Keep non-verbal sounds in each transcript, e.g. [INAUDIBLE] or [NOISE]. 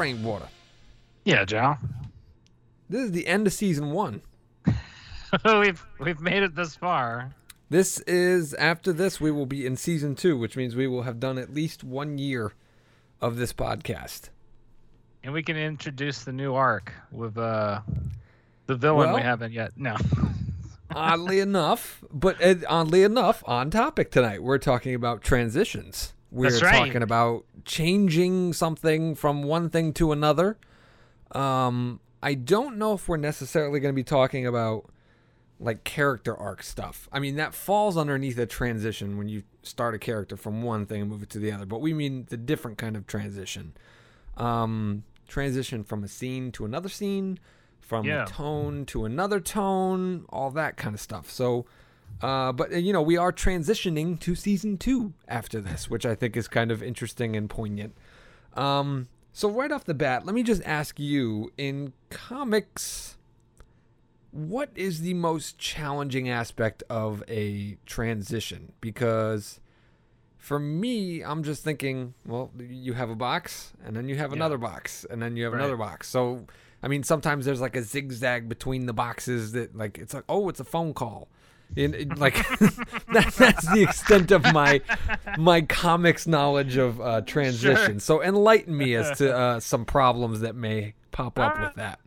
Rainwater. Yeah, Joe. This is the end of season one. [LAUGHS] we've we've made it this far. This is after this we will be in season two, which means we will have done at least one year of this podcast. And we can introduce the new arc with uh the villain Well- we haven't yet. No. [LAUGHS] oddly enough, but uh, oddly enough, on topic tonight, we're talking about transitions. We're right. talking about changing something from one thing to another. Um, I don't know if we're necessarily going to be talking about like character arc stuff. I mean, that falls underneath a transition when you start a character from one thing and move it to the other. But we mean the different kind of transition. Um, transition from a scene to another scene, from Yeah. a tone to another tone, all that kind of stuff. So, uh, but uh, you know, we are transitioning to season two after this, which I think is kind of interesting and poignant. Um, so right off the bat, let me just ask you: in comics, what is the most challenging aspect of a transition? Because for me, I'm just thinking, well, you have a box, and then you have Yeah. another box, and then you have Right. another box. So, I mean, sometimes there's like a zigzag between the boxes that, like, it's like, oh, it's a phone call. And it- like [LAUGHS] [LAUGHS] that, that's the extent of my my comics knowledge of uh, transition. So enlighten me as to [LAUGHS] uh, some problems that may pop up Uh, with that.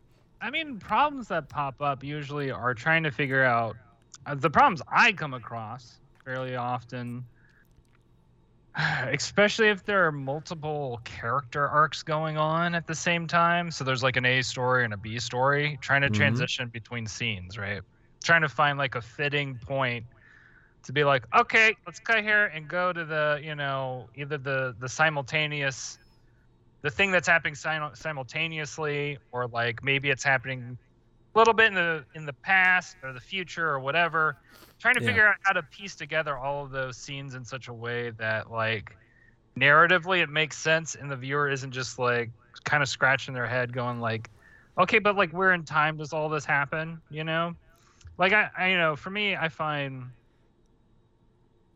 I mean, problems that pop up usually are trying to figure out uh, the problems I come across fairly often, [SIGHS] especially if there are multiple character arcs going on at the same time. So there's like an A story and a B story, trying to Mhm. transition between scenes, right? Trying to find like a fitting point to be like, okay, let's cut here and go to the, you know, either the the simultaneous the thing that's happening sim- simultaneously or like maybe it's happening a little bit in the in the past or the future or whatever. Trying to Yeah. figure out how to piece together all of those scenes in such a way that like narratively it makes sense and the viewer isn't just like kind of scratching their head going like okay but like where in time does all this happen? You know like i, I you know for me i find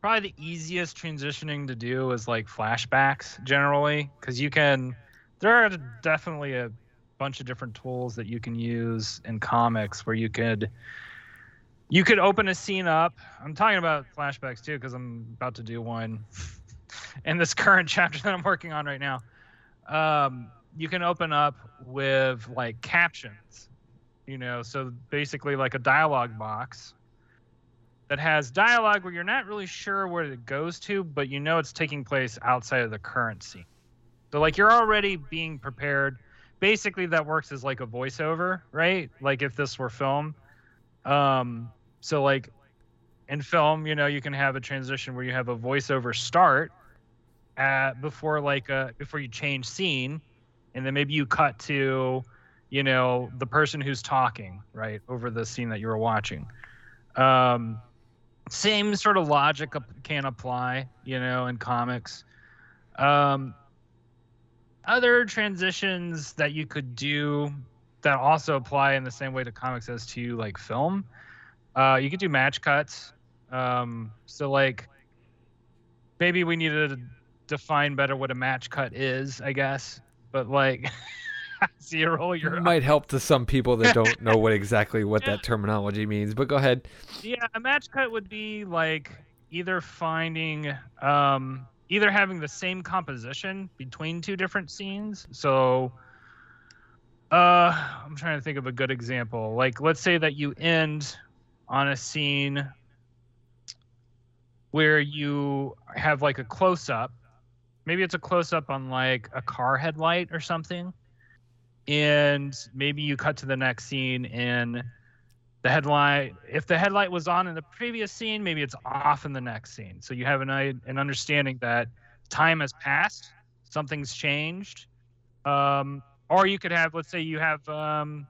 probably the easiest transitioning to do is like flashbacks generally because you can there are definitely a bunch of different tools that you can use in comics where you could you could open a scene up. I'm talking about flashbacks too because i'm about to do one [LAUGHS] in this current [LAUGHS] chapter that i'm working on right now. Um, you can open up with like captions you know so basically like a dialogue box that has dialogue where you're not really sure where it goes to, but you know it's taking place outside of the current scene. So like you're already being prepared. Basically, that works as like a voiceover, right? Like if this were film. Um, so like in film, you know, you can have a transition where you have a voiceover start at before like uh before you change scene, and then maybe you cut to, you know, the person who's talking right over the scene that you were watching. Um, same sort of logic can apply, you know, in comics. Um, other transitions that you could do that also apply in the same way to comics as to like film. Uh, you could do match cuts. Um, so like maybe we need to define better what a match cut is, I guess. But like, [LAUGHS] [LAUGHS] see you It might help to some people that don't know what [LAUGHS] exactly what that terminology means. But go ahead. Yeah, a match cut would be like either finding um either having the same composition between two different scenes. So uh I'm trying to think of a good example. Like let's say that you end on a scene where you have like a close up. Maybe it's a close up on like a car headlight or something. And maybe you cut to the next scene and the headlight if the headlight was on in the previous scene maybe it's off in the next scene. So you have an an understanding that time has passed something's changed. Um or you could have let's say you have um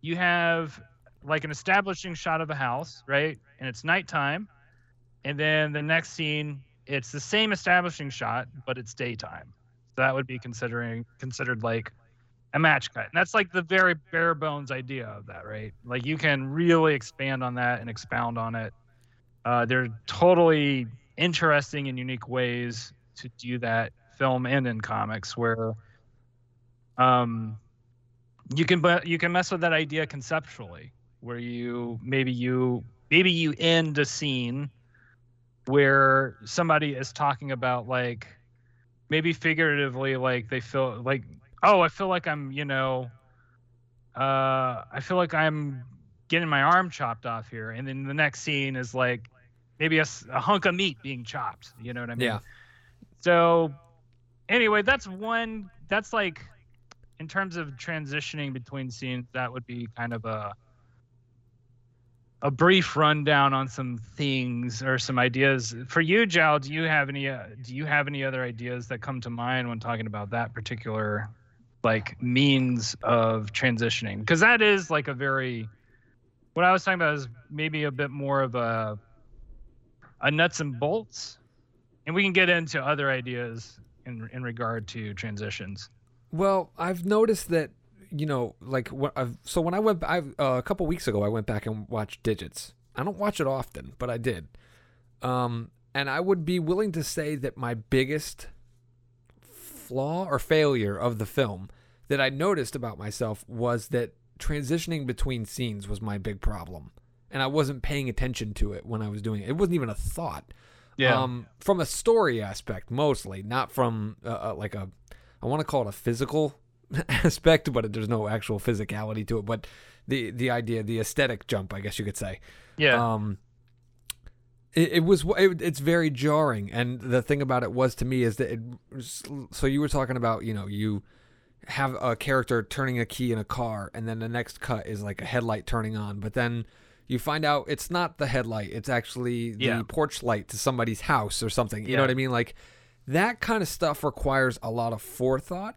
you have like an establishing shot of a house right? And it's nighttime. And then the next scene it's the same establishing shot but it's daytime. So that would be considering considered like a match cut. And that's like the very bare bones idea of that, right? Like you can really expand on that and expound on it. Uh, they're totally interesting and unique ways to do that film and in comics where um, you can you can mess with that idea conceptually, where you maybe you maybe you end a scene where somebody is talking about like maybe figuratively like they feel like oh i feel like i'm you know uh i feel like i'm getting my arm chopped off here. And then the next scene is like maybe a hunk of meat being chopped. You know what i mean? Yeah. so anyway that's one that's like in terms of transitioning between scenes that would be kind of a a brief rundown on some things or some ideas. For you Jal do you have any uh, do you have any other ideas that come to mind when talking about that particular like means of transitioning because that is like a very what I was talking about is maybe a bit more of a a nuts and bolts and we can get into other ideas in in regard to transitions Well, I've noticed that you know, like what I've, so when I went I uh, a couple weeks ago, I went back and watched Digits. I don't watch it often, but I did. Um, and I would be willing to say that my biggest flaw or failure of the film that I noticed about myself was that transitioning between scenes was my big problem, and I wasn't paying attention to it when I was doing it. It wasn't even a thought. Um, from a story aspect, mostly, not from uh, uh, like a, I want to call it a physical [LAUGHS] aspect, but there's no actual physicality to it. But the the idea, the aesthetic jump, I guess you could say. yeah Um, it, it was it, it's very jarring, and the thing about it was to me is that it. So you were talking about you know you have a character turning a key in a car, and then the next cut is like a headlight turning on, but then you find out it's not the headlight; it's actually the Yeah. porch light to somebody's house or something. You Yeah. know what I mean? Like that kind of stuff requires a lot of forethought,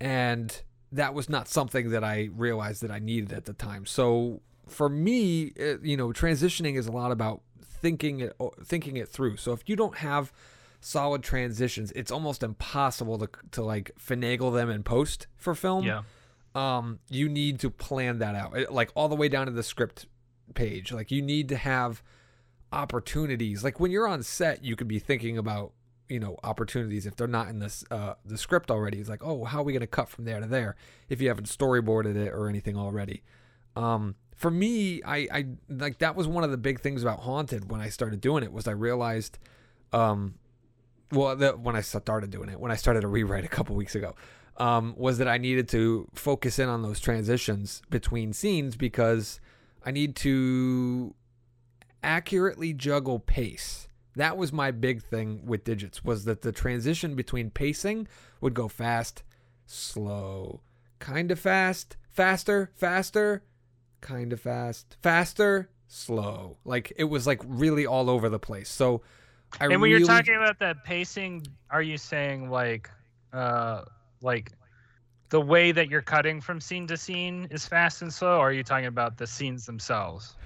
and that was not something that I realized that I needed at the time. So for me, it, you know, transitioning is a lot about thinking it thinking it through. So if you don't have solid transitions, it's almost impossible to to like finagle them in post for film. yeah Um, you need to plan that out, It- like all the way down to the script page. Like you need to have opportunities. Like when you're on set, you could be thinking about you know opportunities if they're not in this uh the script already. It's like, oh, how are we gonna cut from there to there if you haven't storyboarded it or anything already. Um, for me, I, I like that was one of the big things about Haunted when I started doing it was I realized, um, well, the, when I started doing it, when I started to rewrite a couple weeks ago, um, was that I needed to focus in on those transitions between scenes because I need to accurately juggle pace. That was my big thing with digits was that the transition between pacing would go fast, slow, kind of fast, faster, faster, kind of fast, faster, slow. Like it was like really all over the place. So I and when really, you're talking about that pacing, are you saying like, uh, like the way that you're cutting from scene to scene is fast and slow, or are you talking about the scenes themselves?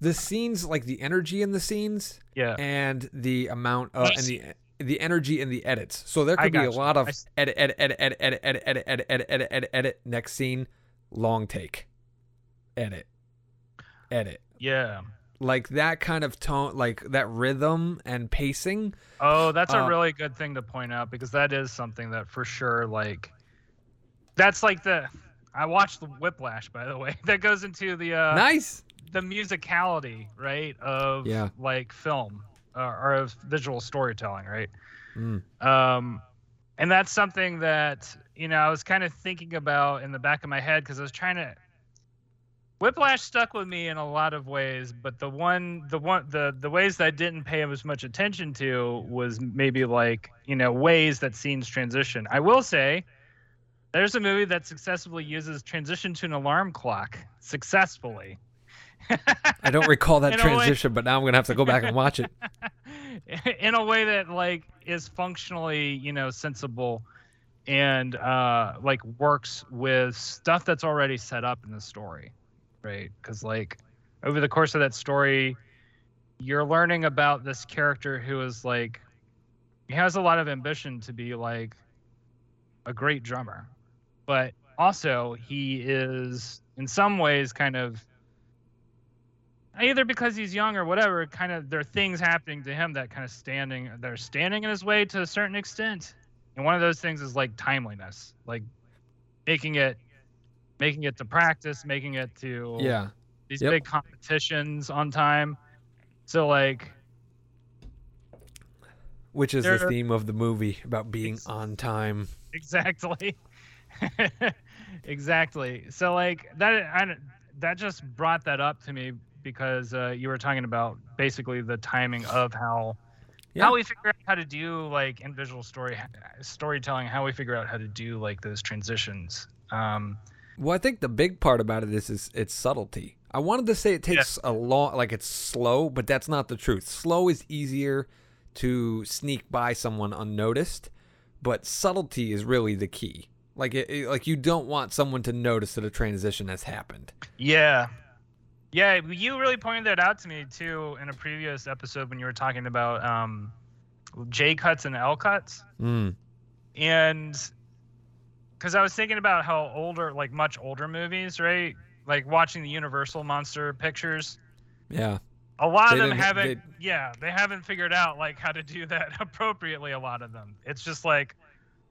the scenes, like the energy in the scenes Yeah. and the amount uh, and the the energy in the edits. So there could be a lot of edit, edit, edit, edit, edit, edit, edit, edit, edit, edit, edit, edit. Next scene, long take, edit, edit. Yeah. Like that kind of tone, like that rhythm and pacing. Oh, that's a Uh, really good thing to point out because that is something that for sure, like, that's like the. I watched the Whiplash, by the way. [LAUGHS] That goes into the uh, nice. the musicality, right, of Yeah. like film uh, or of visual storytelling, right? Mm. Um, and that's something that you know I was kind of thinking about in the back of my head because I was trying to. Whiplash stuck with me in a lot of ways, but the one, the one, the the ways that I didn't pay as much attention to was maybe like you know ways that scenes transition. I will say, there's a movie that successfully uses transition to an alarm clock successfully. I don't recall that [LAUGHS] In a way- transition, but now I'm gonna have to go back and watch it. [LAUGHS] in a way that like is functionally you know sensible and uh like works with stuff that's already set up in the story right? Because like over the course of that story you're learning about this character who is like he has a lot of ambition to be like a great drummer but also he is in some ways kind of either because he's young or whatever kind of there are things happening to him that kind of standing they're standing in his way to a certain extent. And one of those things is like timeliness like making it making it to practice, making it to Yeah. these Yep. big competitions on time. So like Which is the theme of the movie about being on time. exactly [LAUGHS] exactly so like that I, that just brought that up to me because uh, you were talking about basically the timing of how Yeah. how we figure out how to do like in visual story storytelling how we figure out how to do like those transitions um Well, I think the big part about it is, is it's subtlety. I wanted to say it takes a long, like it's slow, but that's not the truth. Slow is easier to sneak by someone unnoticed, but subtlety is really the key. Like it, it- like you don't want someone to notice that a transition has happened. yeah yeah you really pointed that out to me too in a previous episode when you were talking about um j cuts and l cuts Mm. and because I was thinking about how older, like much older movies, right? Like watching the Universal monster pictures. Yeah. A lot They of them haven't, they- yeah, they haven't figured out like how to do that [LAUGHS] appropriately. A lot of them, it's just like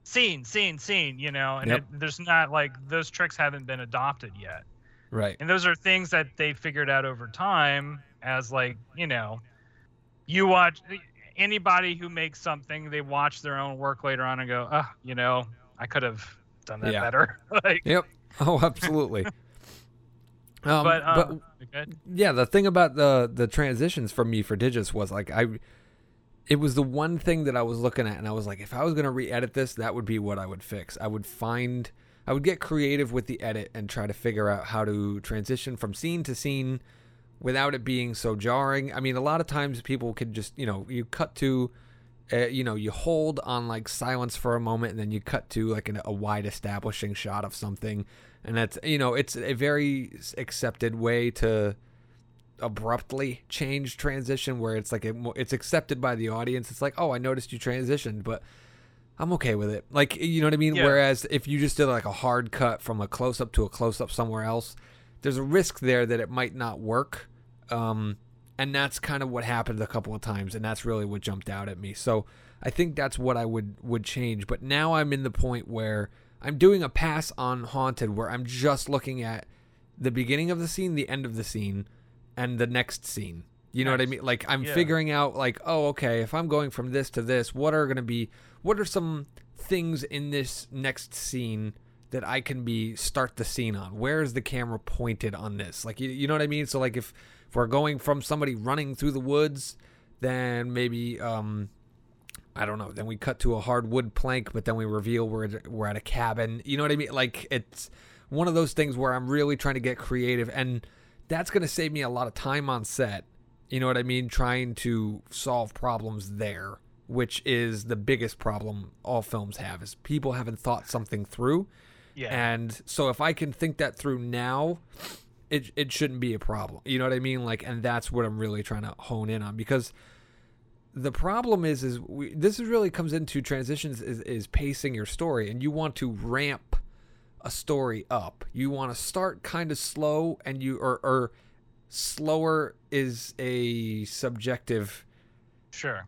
scene, scene, scene, you know, and Yep. it, there's not like those tricks haven't been adopted yet. Right. And those are things that they figured out over time as like, you know, you watch eh, anybody who makes something, they watch their own work later on and go, oh, you know, I could have done that Yeah. better. [LAUGHS] like, Yep. Oh, absolutely. [LAUGHS] um, but, but um, good. yeah, the thing about the the transitions for me for Digits was like I it was the one thing that I was looking at and I was like if I was going to re-edit this, that would be what I would fix. I would find I would get creative with the edit and try to figure out how to transition from scene to scene without it being so jarring. I mean, a lot of times people could just, you know, you cut to uh, you know, you hold on like silence for a moment and then you cut to like an, a wide establishing shot of something. And that's you know it's a very accepted way to abruptly change transition where it's like it, it's accepted by the audience. It's like oh i noticed you transitioned but i'm okay with it. Like you know what i mean? Yeah. whereas if you just did like a hard cut from a close up to a close up somewhere else there's a risk there that it might not work. Um and that's kind of what happened a couple of times and that's really what jumped out at me. So i think that's what i would would change. But now i'm in the point where i'm doing a pass on haunted where i'm just looking at the beginning of the scene the end of the scene and the next scene. You know what i mean? Like i'm Yeah. figuring out like oh okay if i'm going from this to this what are going to be what are some things in this next scene that I can be start the scene on. Where is the camera pointed on this? Like you, you know what I mean? So like if if we're going from somebody running through the woods, then maybe um I don't know. Then we cut to a hardwood plank, but then we reveal we're we're at a cabin. You know what I mean? Like it's one of those things where I'm really trying to get creative, and that's going to save me a lot of time on set. You know what I mean? Trying to solve problems there, which is the biggest problem all films have, is people haven't thought something through. Yeah. And so if I can think that through now, it it shouldn't be a problem. You know what I mean? Like, and that's what I'm really trying to hone in on because the problem is is we, this is really comes into transitions is, is pacing your story and you want to ramp a story up you want to start kind of slow and you or, or slower is a subjective sure.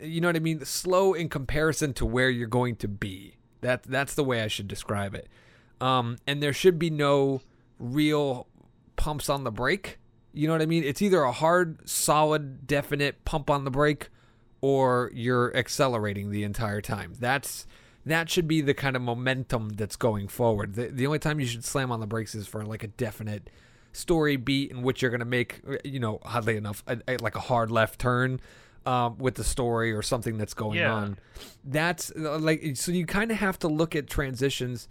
you know what i mean slow in comparison to where you're going to be that that's the way i should describe it. Um and there should be no real pumps on the brake. You know what i mean? It's either a hard solid definite pump on the brake or you're accelerating the entire time. That's that should be the kind of momentum that's going forward. The, the only time you should slam on the brakes is for like a definite story beat in which you're going to make you know oddly enough a, a- like a hard left turn um, with the story or something that's going Yeah. on. That's uh, like so you kind of have to look at transitions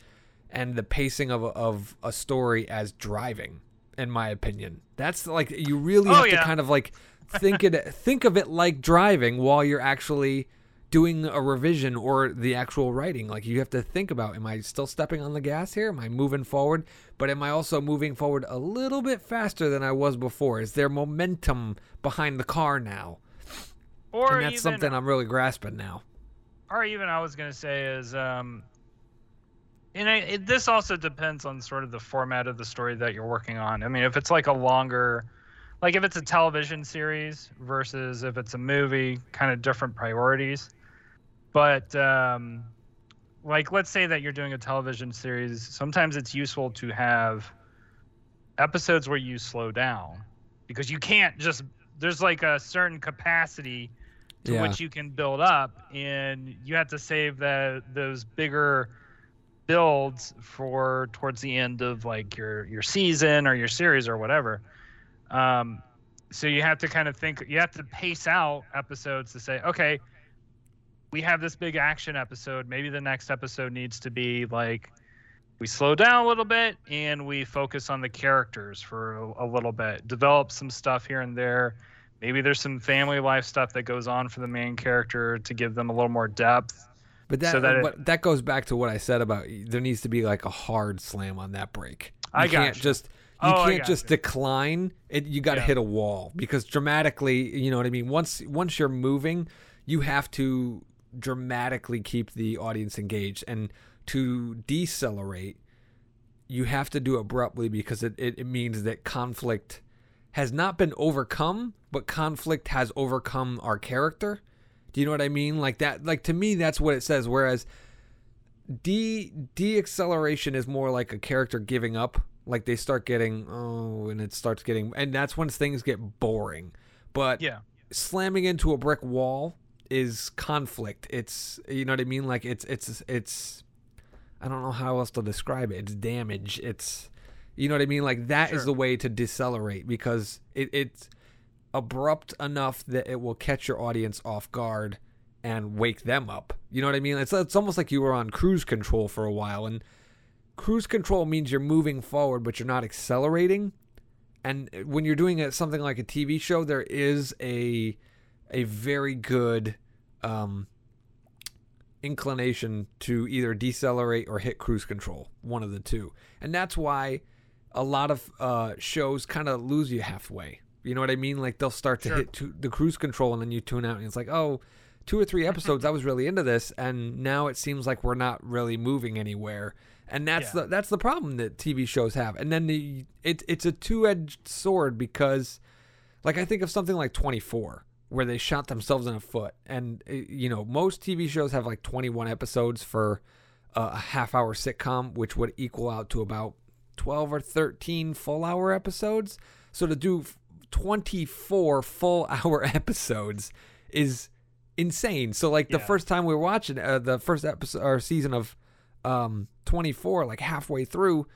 and the pacing of a, of a story as driving in my opinion. That's like you really Oh, have to kind of like think it [LAUGHS] think of it like driving while you're actually doing a revision or the actual writing. Like you have to think about am i still stepping on the gas here? Am i moving forward? But am i also moving forward a little bit faster than i was before? Is there momentum behind the car now Or and that's even, something i'm really grasping now or even I was gonna say is, um, and I, it, this also depends on sort of the format of the story that you're working on. I mean, if it's like a longer, like if it's a television series versus if it's a movie, kind of different priorities. But um, like let's say that you're doing a television series sometimes it's useful to have episodes where you slow down because you can't just there's like a certain capacity to Yeah. which you can build up and you have to save that those bigger builds for towards the end of like your your season or your series or whatever. Um so you have to kind of think you have to pace out episodes to say okay we have this big action episode. Maybe the next episode needs to be like we slow down a little bit and we focus on the characters for a, a little bit. Develop some stuff here and there maybe there's some family life stuff that goes on for the main character to give them a little more depth But that So that it- that goes back to what I said about there needs to be like a hard slam on that brake. You I can't gotcha. just you Oh, can't just gotcha. decline. It you got to Yeah. hit a wall because dramatically, you know what I mean. Once once you're moving, you have to dramatically keep the audience engaged, and to decelerate, you have to do abruptly because it, it, it means that conflict has not been overcome, but conflict has overcome our character. Do you know what I mean? Like that like to me that's what it says whereas de deacceleration is more like a character giving up. Like they start getting oh and it starts getting and that's when things get boring. But yeah slamming into a brick wall is conflict. It's you know what I mean? Like it's it's it's I don't know how else to describe it. It's damage. It's you know what I mean? Like that is Sure. the way to decelerate because it, it's abrupt enough that it will catch your audience off guard and wake them up. You know what I mean? It's it's almost like you were on cruise control for a while and cruise control means you're moving forward but you're not accelerating. And when you're doing something like a TV show, there is a a very good um, inclination to either decelerate or hit cruise control, one of the two. And that's why a lot of uh, shows kind of lose you halfway. You know what I mean? Like they'll start to Sure. hit to the cruise control and then you tune out and it's like, oh, two or three [LAUGHS] episodes I was really into this and now it seems like we're not really moving anywhere. And that's Yeah. the that's the problem that TV shows have. And then the it, it's a two-edged sword because like I think of something like 24 where they shot themselves in the foot and uh, you know most TV shows have like 21 episodes for uh, a half hour sitcom which would equal out to about 12 or 13 full hour episodes. So to do 24 full [LAUGHS] hour episodes is insane. So like the Yeah. first time we were watching uh, the first episode or season of um 24 like halfway through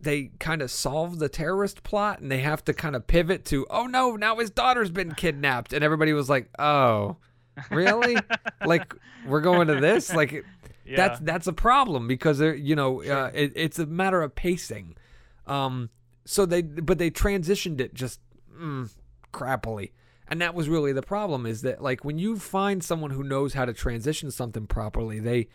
they kind of solve the terrorist plot and they have to kind of pivot to oh no now his daughter's been [LAUGHS] kidnapped. And everybody was like oh really? [LAUGHS] Like we're going to this? Like yeah. that's that's a problem because they're you know uh, it, it's a matter of pacing. Um so they but they transitioned it just mm, crappily. And that was really the problem is that like when you find someone who knows how to transition something properly they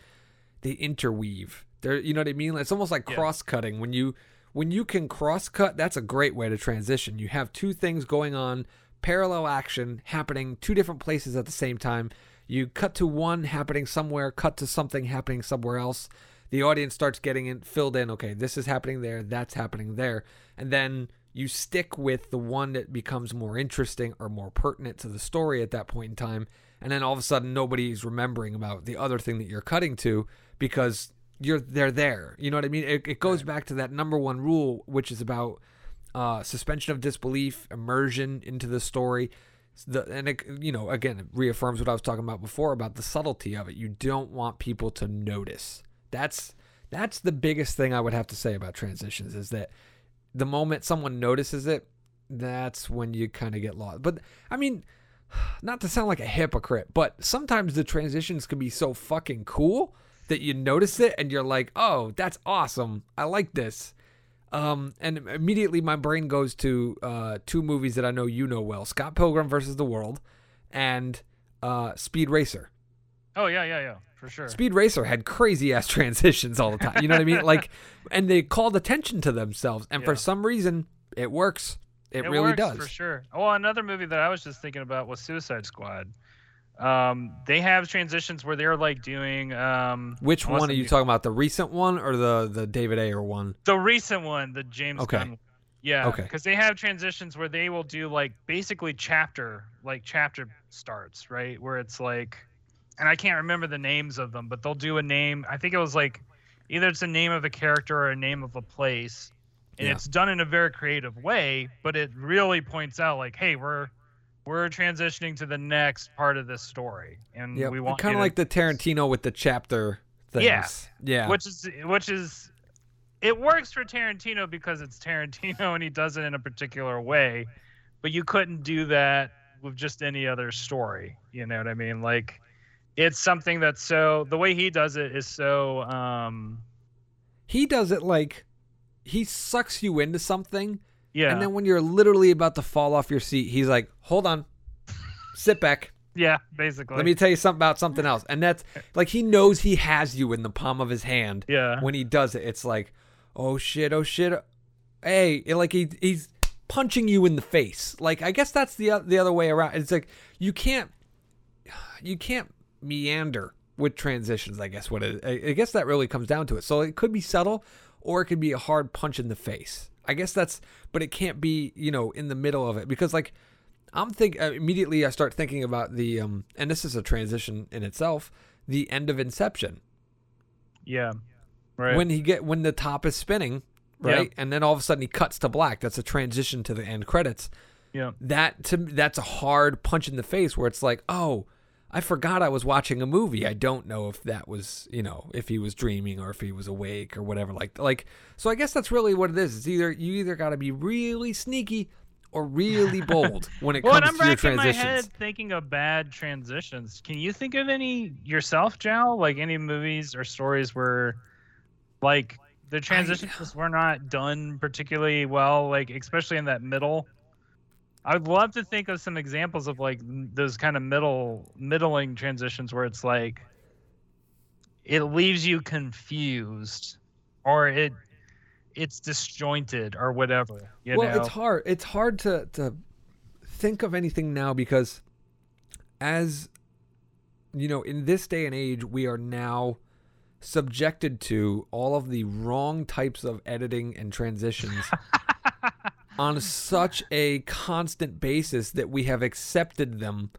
they interweave. They're you know what i mean? It's almost like cross cutting when you when you can cross cut that's a great way to transition. You have two things going on parallel action happening two different places at the same time you cut to one happening somewhere cut to something happening somewhere else. The audience starts getting in, filled in. Okay this is happening there that's happening there. And then you stick with the one that becomes more interesting or more pertinent to the story at that point in time. And then all of a sudden nobody's remembering about the other thing that you're cutting to because you're they're there. You know what i mean? It, it goes back to that number one rule which is about uh, suspension of disbelief immersion into the story the, and it, you know again it reaffirms what i was talking about before about the subtlety of it. You don't want people to notice. That's that's the biggest thing i would have to say about transitions is that the moment someone notices it that's when you kind of get lost. But i mean [SIGHS] not to sound like a hypocrite but sometimes the transitions can be so fucking cool that you notice it and you're like oh that's awesome. I like this um, and immediately my brain goes to uh, two movies that I know you know well: Scott Pilgrim versus the World, and uh, Speed Racer. oh yeah yeah yeah for sure Speed Racer had crazy ass [LAUGHS] transitions all the time. You know what I mean? Like, [LAUGHS] and they called attention to themselves, and for some reason, it works. It, really works does. for sure. Oh, another movie that I was just thinking about was Suicide Squad. Um, they have transitions where they're like doing um, Which one are you talking about? The recent one or the the David Ayer one? The recent one, the James Okay. Gunn. Yeah. Okay. Because they have transitions where they will do like basically chapter, like chapter starts, right? Where it's like and I can't remember the names of them, but they'll do a name. I think it was like either it's a name of a character or a name of a place, and Yeah. it's done in a very creative way. But it really points out like, hey, we're we're transitioning to the next part of this story, and Yeah, we want to kind of like the Tarantino with the chapter things. Yeah. yeah, which is which is it works for Tarantino because it's Tarantino and he does it in a particular way, but you couldn't do that with just any other story. You know what I mean? Like it's something that's so the way he does it is so um he does it like he sucks you into something, yeah and then when you're literally about to fall off your seat, he's like, "Hold on, sit back." yeah basically Let me tell you something about something else. And that's like he knows he has you in the palm of his hand. yeah When he does it, it's like, oh shit, oh shit. Hey, like he he's punching you in the face. Like I guess that's the the other way around. It's like you can't you can't meander with transitions. I guess what it I I guess that really comes down to it. So it could be subtle, or it could be a hard punch in the face. I guess that's, but it can't be you know in the middle of it because like I'm think uh, immediately I start thinking about the um and this is a transition in itself, the end of Inception yeah right when he get when the top is spinning, Yeah. right? And then all of a sudden he cuts to black. That's a transition to the end credits. yeah That to that's a hard punch in the face where it's like, "Oh, I forgot I was watching a movie. I don't know if that was, you know, if he was dreaming or if he was awake or whatever like like so I guess that's really what it is. It's either you either got to be really sneaky or really bold [LAUGHS] when it well, comes I'm to your racking my head thinking of bad transitions. Can you think of any yourself, Jal? Like any movies or stories where, like, the transitions were not done particularly well, like especially in that middle. I'd love to think of some examples of like those kind of middle middling transitions where it's like it leaves you confused or it it's disjointed or whatever. You well, know? it's hard. It's hard to to think of anything now because as you know, in this day and age, we are now subjected to all of the wrong types of editing and transitions [LAUGHS] on oh such a constant basis that we have accepted them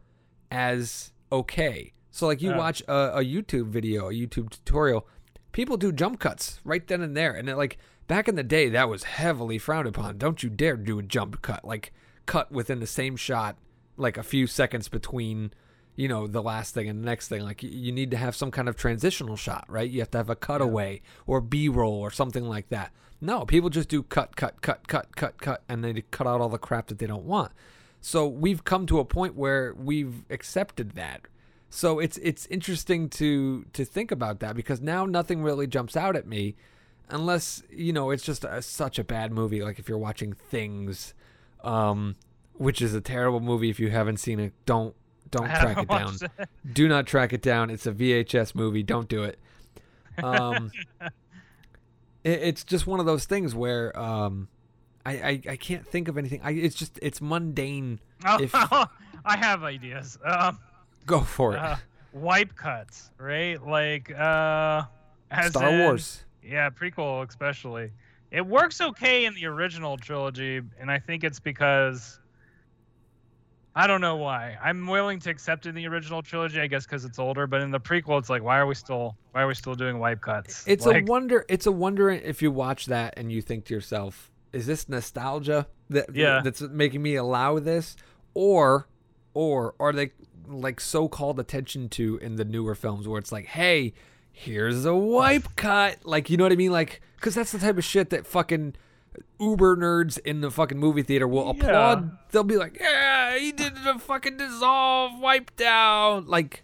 as okay. So like you Yeah. watch a, a YouTube video, a YouTube tutorial, people do jump cuts right then and there, and it, like back in the day, that was heavily frowned upon. Don't you dare do a jump cut, like cut within the same shot, like a few seconds between, you know, the last thing and the next thing. Like you need to have some kind of transitional shot, right? You have to have a cutaway or B-roll or something like that. No, people just do cut, cut, cut, cut, cut, cut, and they cut out all the crap that they don't want. So we've come to a point where we've accepted that. So it's it's interesting to to think about that because now nothing really jumps out at me unless you know it's just a, such a bad movie like if you're watching Things um which is a terrible movie. If you haven't seen it don't don't track it down. do not track it down. It's a VHS movie. Don't do it. Um [LAUGHS] it, it's just one of those things where um I, I I can't think of anything I it's just it's mundane Oh, If- [LAUGHS] I have ideas. Um, go for it uh, wipe cuts, right? Like uh, as Star in- Wars Yeah, prequel especially. It works okay in the original trilogy, and I think it's because I don't know why. I'm willing to accept in the original trilogy, I guess, because it's older. But in the prequel, it's like, why are we still why are we still doing wipe cuts? It's like, a wonder. It's a wonder if you watch that and you think to yourself, "Is this nostalgia that Yeah. that's making me allow this, or, or are they like so-called attention to in the newer films where it's like, hey, here's a wipe [SIGHS] cut, like you know what I mean, like because that's the type of shit that fucking uber nerds in the fucking movie theater will Yeah. applaud. They'll be like, yeah, he did the fucking dissolve, wipe down, like.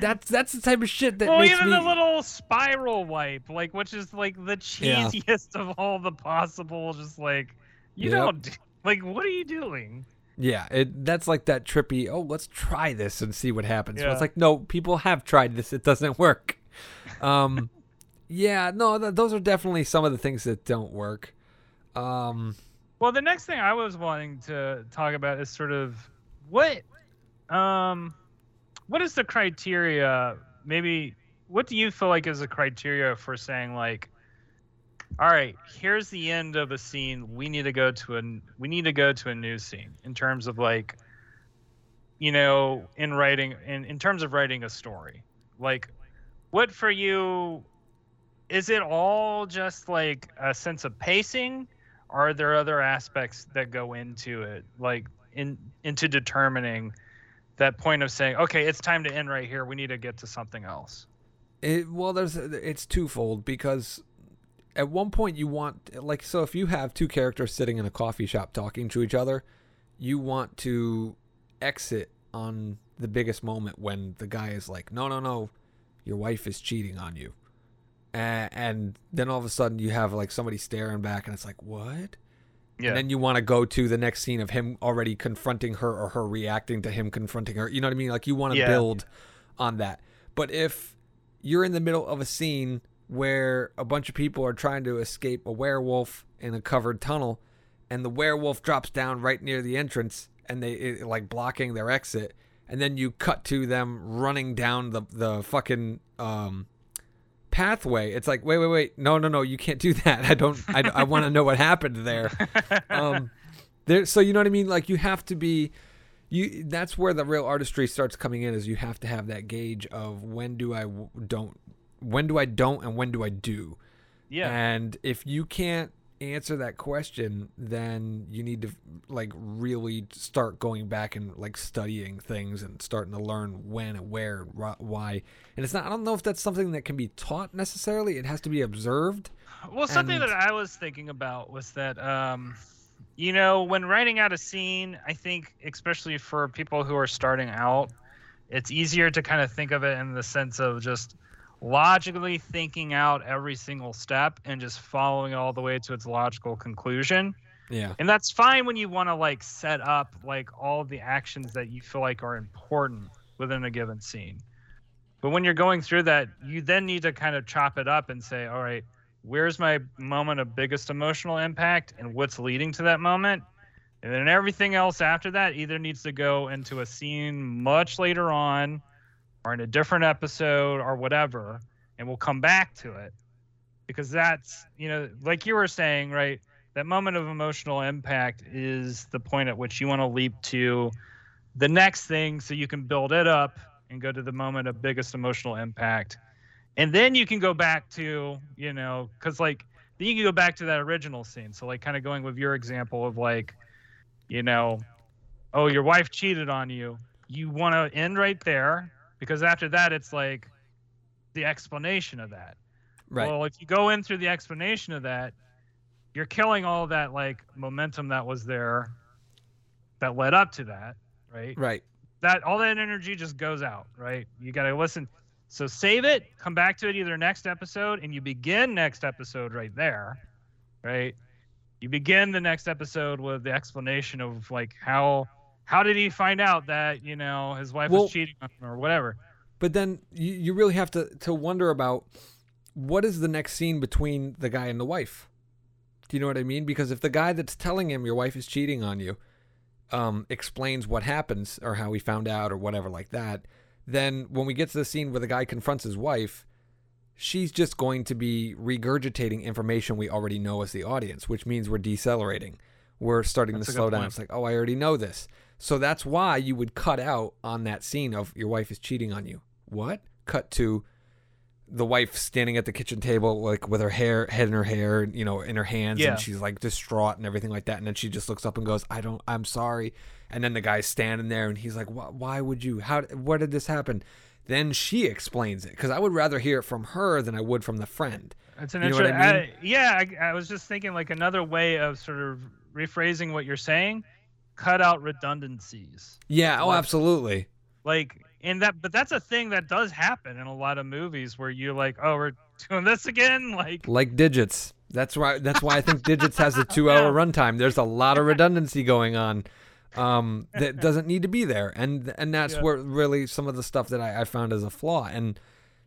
That's that's the type of shit that well, makes even me the little spiral wipe, like which is like the Yeah. cheesiest of all the possible. Just like you Yep. don't do- like, what are you doing? Yeah, it that's like that trippy. Oh, let's try this and see what happens. Yeah. it's like no, people have tried this. It doesn't work. Um, [LAUGHS] yeah, no, th- those are definitely some of the things that don't work. Um, Well, the next thing I was wanting to talk about is sort of what, um, what is the criteria? Maybe what do you feel like is a criteria for saying like, all right, here's the end of a scene. We need to go to a we need to go to a new scene in terms of like, you know, in writing in in terms of writing a story. like what for you is it all just like a sense of pacing are there other aspects that go into it? Like in into determining that point of saying okay it's time to end right here. We need to get to something else. It well, there's it's twofold because at one point you want like so if you have two characters sitting in a coffee shop talking to each other, you want to exit on the biggest moment when the guy is like, "No, no, no, your wife is cheating on you," and, and then all of a sudden you have like somebody staring back, and it's like, "What?" yeah And then you want to go to the next scene of him already confronting her or her reacting to him confronting her. You know what I mean? Like you want to Yeah. build on that. But if you're in the middle of a scene where a bunch of people are trying to escape a werewolf in a covered tunnel and the werewolf drops down right near the entrance and they it, like blocking their exit and then you cut to them running down the the fucking um pathway. It's like wait wait wait. No no no. You can't do that. I don't i, I want to know what happened there. Um there so you know what i mean? Like you have to be you that's where the real artistry starts coming in is you have to have that gauge of when do I don't when do i don't and when do i do? Yeah. And if you can't answer that question then you need to like really start going back and like studying things and starting to learn when and where why and it's not i don't know if that's something that can be taught necessarily. It has to be observed. Well, something And- that I was thinking about was that, um, you know, when writing out a scene, I think, especially for people who are starting out, it's easier to kind of think of it in the sense of just logically thinking out every single step and just following all the way to its logical conclusion. yeah And that's fine when you want to like set up like all the actions that you feel like are important within a given scene. But when you're going through that, you then need to kind of chop it up and say, all right, where's my moment of biggest emotional impact and what's leading to that moment? And then everything else after that either needs to go into a scene much later on or in a different episode or whatever, and we'll come back to it. Because that's, you know, like you were saying, right? That moment of emotional impact is the point at which you want to leap to the next thing so you can build it up and go to the moment of biggest emotional impact. And then you can go back to, you know, because like then you can go back to that original scene. So like kind of going with your example of like, you know, oh, your wife cheated on you. You want to end right there because after that it's like the explanation of that. right Well, if you go in through the explanation of that, you're killing all that like momentum that was there that led up to that, right? right That all that energy just goes out, right? You got to listen. So save it, come back to it either next episode and you begin next episode right there, right? You begin the next episode with the explanation of like how how did he find out that, you know, his wife Well- was cheating on him or whatever. But then you, you really have to, to wonder about what is the next scene between the guy and the wife. Do you know what I mean? Because if the guy that's telling him your wife is cheating on you um, explains what happens or how he found out or whatever like that, then when we get to the scene where the guy confronts his wife, she's just going to be regurgitating information we already know as the audience, which means we're decelerating. We're starting That's to slow down. point. It's like, oh, I already know this. So that's why you would cut out on that scene of your wife is cheating on you. What? Cut to the wife standing at the kitchen table, like with her hair, head in her hair, you know, in her hands, Yeah. and she's like distraught and everything like that. And then she just looks up and goes, "I don't, I'm sorry." And then the guy's standing there, and he's like, "Why? Why would you? How? What did this happen?" Then she explains it because I would rather hear it from her than I would from the friend. It's an You what I interesting. yeah, I, I was just thinking like another way of sort of rephrasing what you're saying. Cut out redundancies. Yeah. Oh, absolutely. Like in that, but that's a thing that does happen in a lot of movies where you're like, oh, we're doing this again. [LAUGHS] Like, Like digits. That's why. That's why I think digits has a [LAUGHS] two-hour runtime. There's a lot of [LAUGHS] redundancy going on. Um, that doesn't need to be there, and and that's Yeah. where really some of the stuff that I, I found as a flaw. And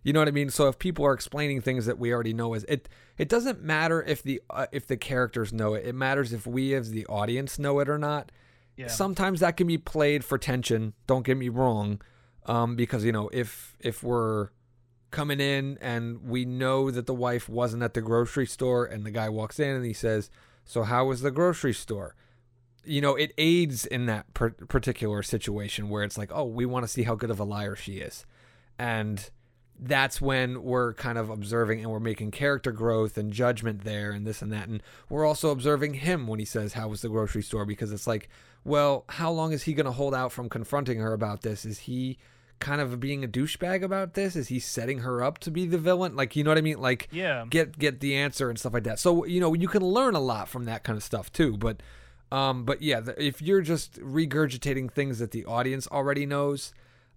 you know what I mean. So if people are explaining things that we already know, as it it doesn't matter if the uh, if the characters know it. It matters if we as the audience know it or not. Yeah, Sometimes that can be played for tension. Don't get me wrong, um, because you know if if we're coming in and we know that the wife wasn't at the grocery store, and the guy walks in and he says, "So how was the grocery store?" You know, it aids in that per- particular situation where it's like, "Oh, we want to see how good of a liar she is," and that's when we're kind of observing and we're making character growth and judgment there and this and that. And we're also observing him when he says, How was the grocery store? Because it's like, well, how long is he going to hold out from confronting her about this? Is he kind of being a douchebag about this? Is he setting her up to be the villain? Like, you know what I mean? Like, Yeah. get get the answer and stuff like that. So you know you can learn a lot from that kind of stuff too. But um, but yeah, the, if you're just regurgitating things that the audience already knows,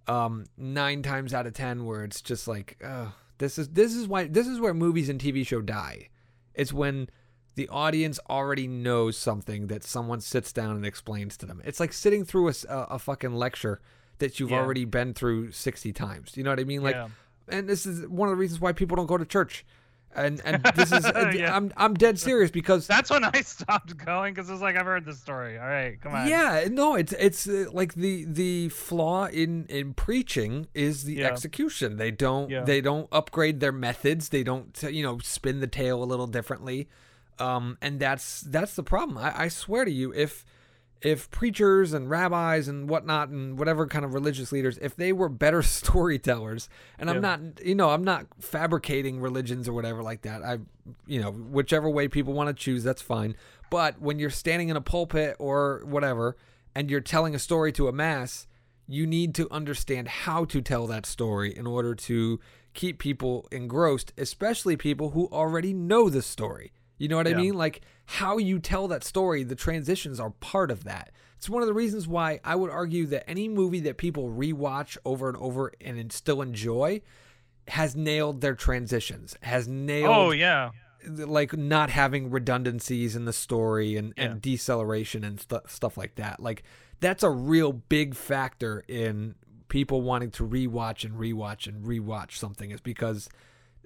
um, nine times out of ten, where it's just like, uh, this is this is why this is where movies and TV show die. It's when the audience already knows something that someone sits down and explains to them. It's like sitting through a fucking lecture that you've Yeah. already been through 60 times. You know what I mean? Like Yeah. and this is one of the reasons why people don't go to church. And and [LAUGHS] this is Yeah. I'm I'm dead serious because That's when I [LAUGHS] stopped going because it's like I've heard this story. All right, come on. yeah, no, it's it's uh, like the the flaw in in preaching is the Yeah. execution. They don't Yeah. they don't upgrade their methods. They don't you know spin the tale a little differently. Um, and that's that's the problem. I, I swear to you, if if preachers and rabbis and whatnot and whatever kind of religious leaders, if they were better [LAUGHS] storytellers, and I'm not, you know, I'm not fabricating religions or whatever like that. I, you know, whichever way people want to choose, that's fine. But when you're standing in a pulpit or whatever, and you're telling a story to a mass, you need to understand how to tell that story in order to keep people engrossed, especially people who already know the story. You know what I mean? Like how you tell that story, the transitions are part of that. It's one of the reasons why I would argue that any movie that people rewatch over and over and still enjoy has nailed their transitions, has nailed Oh yeah. like not having redundancies in the story and, Yeah. and deceleration and stu stuff like that. Like that's a real big factor in people wanting to rewatch and rewatch and rewatch something is because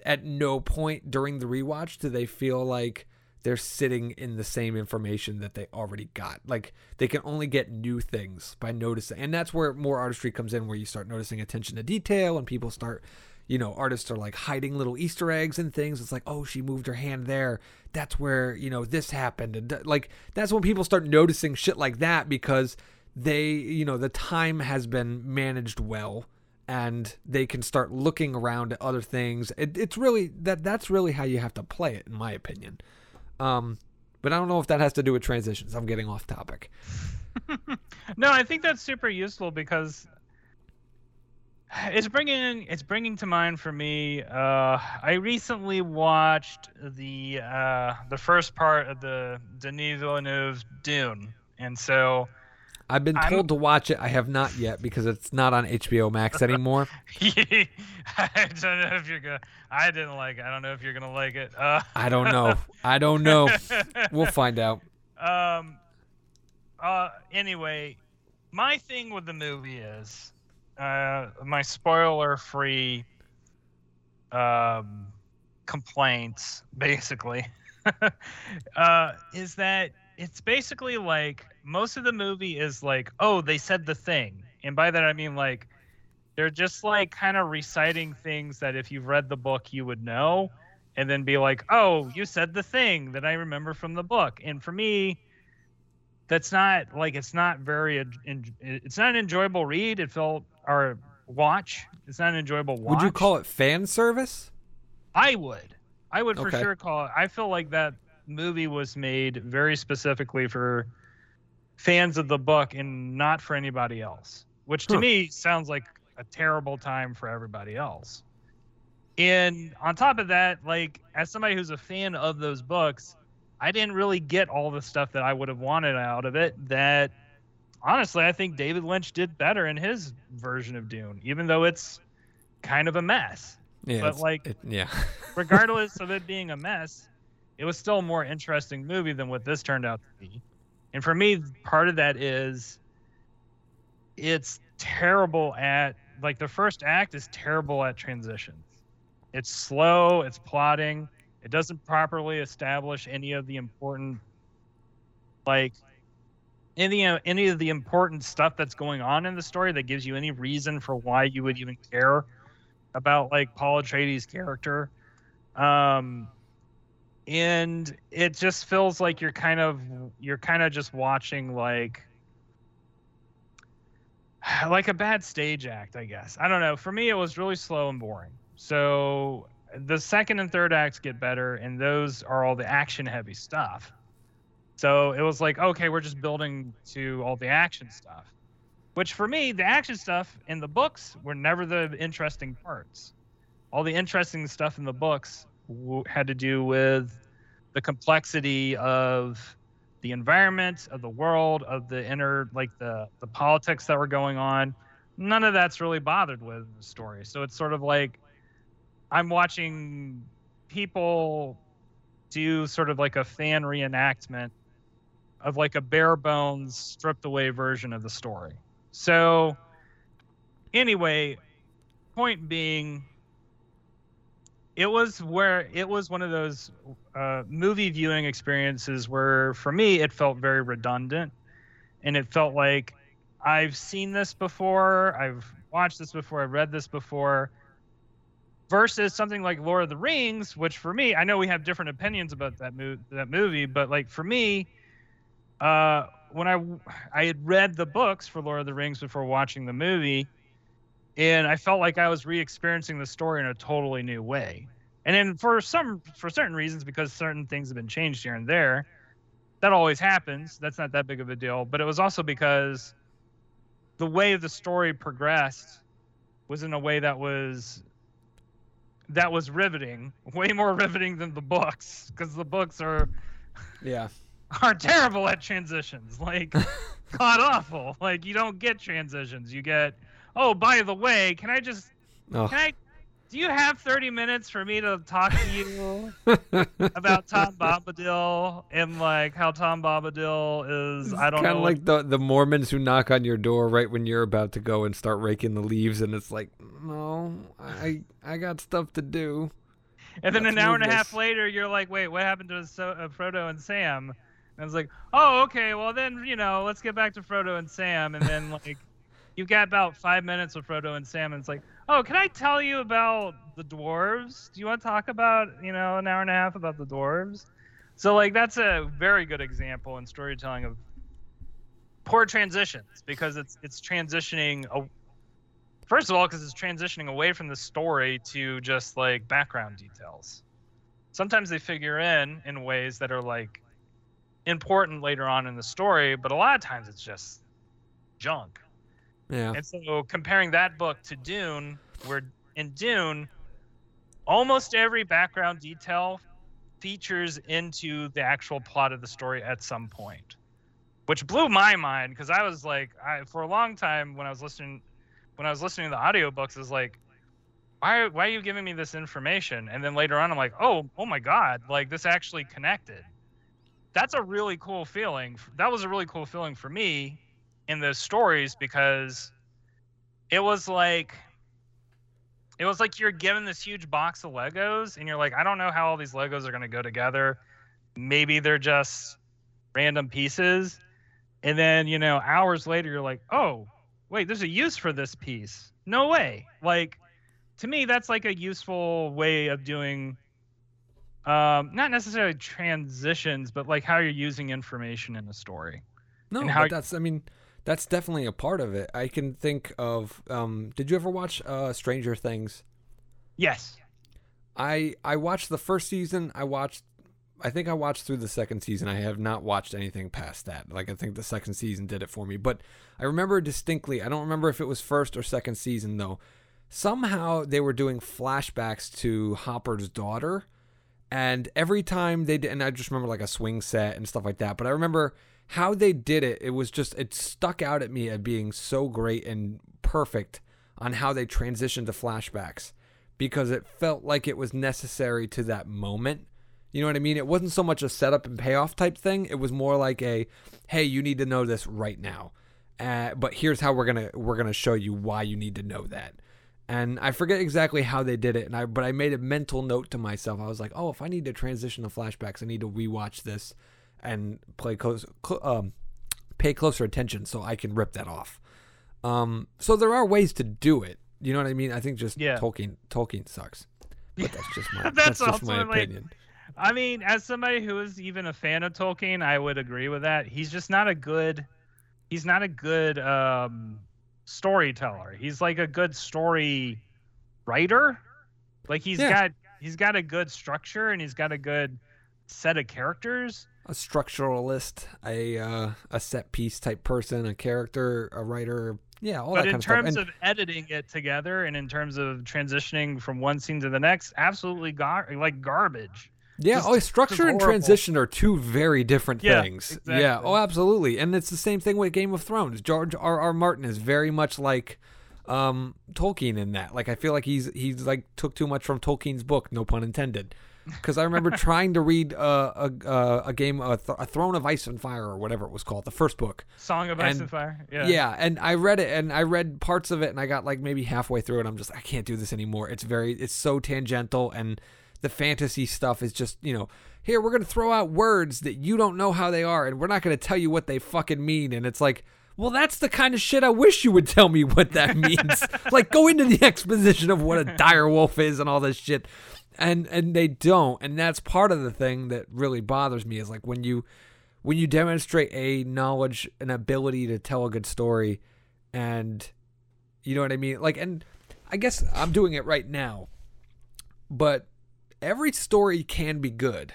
at no point during the rewatch do they feel like they're sitting in the same information that they already got. Like they can only get new things by noticing. And that's where more artistry comes in where you start noticing attention to detail and people start you know, artists are like hiding little Easter eggs and things. It's like, oh, she moved her hand there. That's where, you know, this happened. And uh, like, that's when people start noticing shit like that because they, you know, the time has been managed well and they can start looking around at other things. It, it's really that that's really how you have to play it, in my opinion. Um, but I don't know if that has to do with transitions. I'm getting off topic. [LAUGHS] No, I think that's super useful because it's bringing it's bringing to mind for me. Uh, I recently watched the uh, the first part of the Denis Villeneuve's Dune, and so I've been I'm- told to watch it. I have not yet because it's not on HBO Max [LAUGHS] anymore. I don't know if you're gonna. I didn't like it. I don't know if you're gonna like it. Uh, I don't know. I don't know. [LAUGHS] We'll find out. um. Uh. Anyway, my thing with the movie is, uh, my spoiler-free, um, complaints basically, [LAUGHS] uh, is that it's basically like most of the movie is like, oh, they said the thing, and by that I mean like, they're just like kind of reciting things that if you've read the book you would know and then be like, "Oh, you said the thing that I remember from the book." And for me, that's not like it's not very it's not an enjoyable read. It felt or watch. It's not an enjoyable watch. Would you call it fan service? I would. I would for sure call it. I feel like that movie was made very specifically for fans of the book and not for anybody else, which to Huh. me sounds like a terrible time for everybody else. And on top of that, like as somebody who's a fan of those books, I didn't really get all the stuff that I would have wanted out of it. That honestly, I think David Lynch did better in his version of Dune, even though it's kind of a mess Yeah, But, like- it- yeah. [LAUGHS] regardless of it being a mess, it was still a more interesting movie than what this turned out to be. And for me, part of that is it's terrible at like the first act is terrible at transitions. It's slow, it's plotting, it doesn't properly establish any of the important like any uh, any of the important stuff that's going on in the story that gives you any reason for why you would even care about like Paul Atreides' character. Um and it just feels like you're kind of you're kind of just watching like [SIGHS] like a bad stage act, I guess. I don't know. For me it was really slow and boring. So the second and third acts get better, and those are all the action heavy stuff. So it was like, okay, we're just building to all the action stuff. Which for me, the action stuff in the books were never the interesting parts. All the interesting stuff in the books had to do with the complexity of the environment, of the world, of the inner, like the the politics that were going on. None of that's really bothered with the story. So it's sort of like I'm watching people do sort of like a fan reenactment of like a bare bones stripped away version of the story. So anyway, point being it was where it was one of those uh, movie viewing experiences where for me it felt very redundant. And it felt like I've seen this before, I've watched this before, I've read this before versus something like Lord of the Rings, which for me, I know we have different opinions about that movie, that movie, but like for me, uh, when I I had read the books for Lord of the Rings before watching the movie, and I felt like I was re-experiencing the story in a totally new way. And then for some for certain reasons, because certain things have been changed here and there, that always happens. That's not that big of a deal. But it was also because the way the story progressed was in a way that was that was riveting, [LAUGHS] way more riveting than the books, because the books are yeah [LAUGHS] are terrible at transitions, like [LAUGHS] god awful. Like you don't get transitions. You get oh by the way, can I just oh. can I do you have 30 minutes for me to talk to you [LAUGHS] about Tom Bombadil and like how Tom Bombadil is? I don't know. kind of like the the Mormons who knock on your door right when you're about to go and start raking the leaves, and it's like, no, I I got stuff to do. And then an hour and a half later, you're like, wait, what happened to so- uh, Frodo and Sam? And I was like, oh, okay, well then you know, let's get back to Frodo and Sam, and then like. You've got about five minutes with Frodo and Sam, and it's like, Oh, can I tell you about the dwarves? Do you want to talk about, you know, an hour and a half about the dwarves? So like that's a very good example in storytelling of poor transitions because it's it's transitioning a, first of all because it's transitioning away from the story to just like background details. Sometimes they figure in in ways that are like important later on in the story, but a lot of times it's just junk. Yeah. And so comparing that book to Dune, where in Dune, almost every background detail features into the actual plot of the story at some point, which blew my mind because I was like, I for a long time when I was listening, when I was listening to the audiobooks, is like, why why are you giving me this information? And then later on, I'm like, oh oh my god, like this actually connected. That's a really cool feeling. That was a really cool feeling for me in those stories because it was like it was like you're given this huge box of Legos and you're like, I don't know how all these Legos are going to go together. Maybe they're just random pieces. And then, you know, hours later, you're like, oh, wait, there's a use for this piece. No way. Like, to me, that's like a useful way of doing, um, not necessarily transitions, but like how you're using information in a story. No, how but that's, I mean, that's definitely a part of it. I can think of. Um, did you ever watch uh, Stranger Things? Yes. I I watched the first season. I watched. I think I watched through the second season. I have not watched anything past that. Like I think the second season did it for me. But I remember distinctly. I don't remember if it was first or second season though. Somehow they were doing flashbacks to Hopper's daughter, and every time they did, and I just remember like a swing set and stuff like that. But I remember how they did it, it was just it stuck out at me as being so great and perfect on how they transitioned to flashbacks because it felt like it was necessary to that moment. You know what I mean? It wasn't so much a setup and payoff type thing. It was more like a, hey, you need to know this right now. Uh, but here's how we're gonna we're gonna show you why you need to know that. And I forget exactly how they did it, and I but I made a mental note to myself. I was like, oh, if I need to transition to flashbacks, I need to rewatch this and play close, cl- um, pay closer attention so I can rip that off. Um, so there are ways to do it. You know what I mean? I think just yeah. Tolkien Tolkien sucks. But that's just my [LAUGHS] that's, that's just my opinion. I mean, as somebody who is even a fan of Tolkien, I would agree with that. He's just not a good he's not a good um, storyteller. He's like a good story writer, Like he's Yeah. got he's got a good structure and he's got a good set of characters. A structuralist, a uh, a set piece type person, a character, a writer. Yeah, all but that in kind of stuff. terms of editing it together and in terms of transitioning from one scene to the next, absolutely gar- like garbage. Yeah, Just- oh, structure and transition are two very different Yeah, things. exactly. Yeah, oh, absolutely. And it's the same thing with Game of Thrones. George R. R. Martin is very much like um, Tolkien in that. Like, I feel like he's he's like took too much from Tolkien's book, no pun intended. Because I remember trying to read uh, a a a game, a, th- a Throne of Ice and Fire, or whatever it was called, the first book. Song of Ice And- and Fire. Yeah. Yeah, and I read it and I read parts of it and I got like maybe halfway through and I'm just I can't do this anymore. It's very it's so tangential and the fantasy stuff is just, you know, here we're going to throw out words that you don't know how they are and we're not going to tell you what they fucking mean and it's like well, that's the kind of shit I wish you would tell me what that [LAUGHS] means. like, go into the [LAUGHS] exposition of what a dire wolf is and all this shit, and and they don't, and that's part of the thing that really bothers me is like when you when you demonstrate a knowledge and ability to tell a good story and you know what I mean? Like and I guess I'm doing it right now but every story can be good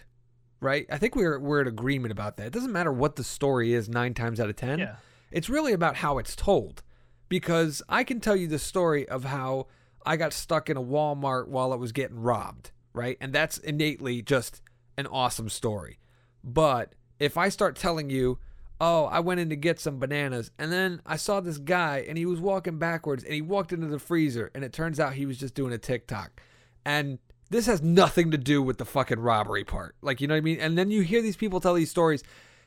right? I think we're we're in agreement about that. It doesn't matter what the story is 9 times out of 10 Yeah. it's really about how it's told. Because I can tell you the story of how I got stuck in a Walmart while it was getting robbed, right? And that's innately just an awesome story. But if I start telling you, oh, I went in to get some bananas and then I saw this guy and he was walking backwards and he walked into the freezer and it turns out he was just doing a TikTok. And this has nothing to do with the fucking robbery part. Like, you know what I mean? And then you hear these people tell these stories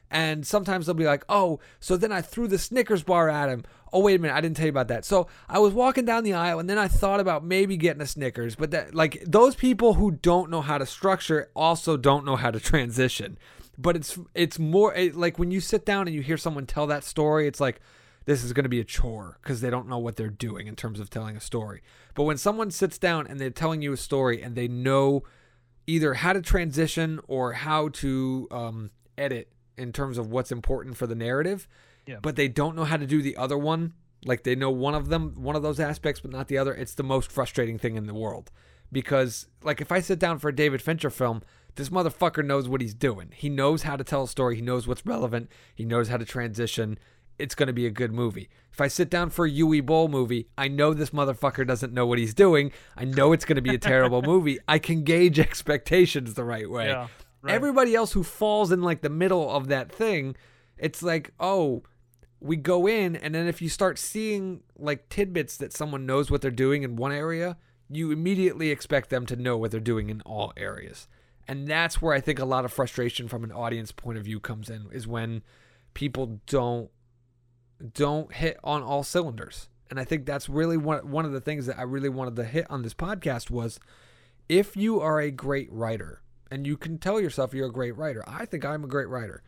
and sometimes they'll be like, oh, so then I threw the Snickers bar at him. Oh, wait a minute, I didn't tell you about that. So I was walking down the aisle and then I thought about maybe getting a Snickers, but that like those people who don't know how to structure also don't know how to transition. But it's it's more it, like when you sit down and you hear someone tell that story, it's like this is going to be a chore because they don't know what they're doing in terms of telling a story. But when someone sits down and they're telling you a story and they know either how to transition or how to um, edit in terms of what's important for the narrative, Yeah. but they don't know how to do the other one. Like they know one of them, one of those aspects, but not the other. It's the most frustrating thing in the world because, like, if I sit down for a David Fincher film, this motherfucker knows what he's doing. He knows how to tell a story. He knows what's relevant. He knows how to transition. It's going to be a good movie. If I sit down for a Uwe Boll movie, I know this motherfucker doesn't know what he's doing. I know it's going to be a terrible [LAUGHS] movie. I can gauge expectations the right way. Yeah. Right. Everybody else who falls in like the middle of that thing, it's like, oh, we go in, and then if you start seeing like tidbits that someone knows what they're doing in one area, you immediately expect them to know what they're doing in all areas. And that's where I think a lot of frustration from an audience point of view comes in is when people don't don't hit on all cylinders. And I think that's really one one of the things that I really wanted to hit on this podcast was if you are a great writer and you can tell yourself you're a great writer. I think I'm a great writer.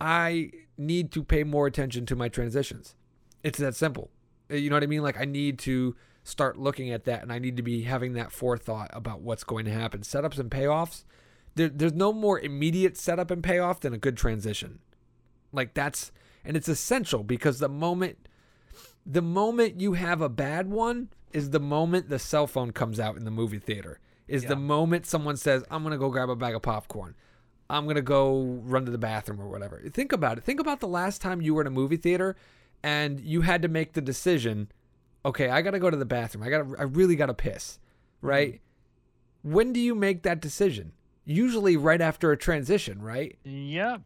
I need to pay more attention to my transitions. It's that simple. Uh, You know what I mean? Like I need to start looking at that and I need to be having that forethought about what's going to happen. Setups and payoffs. There, there's no more immediate setup and payoff than a good transition. Like that's and it's essential because the moment the moment you have a bad one is the moment the cell phone comes out in the movie theater. Is Yeah. the moment someone says, "I'm gonna go grab a bag of popcorn." I'm gonna go run to the bathroom or whatever. Think about it. Think about the last time you were in a movie theater and you had to make the decision. Okay, I gotta go to the bathroom. I gotta. I really gotta piss. Right. When do you make that decision? Usually right after a transition, right? Yep.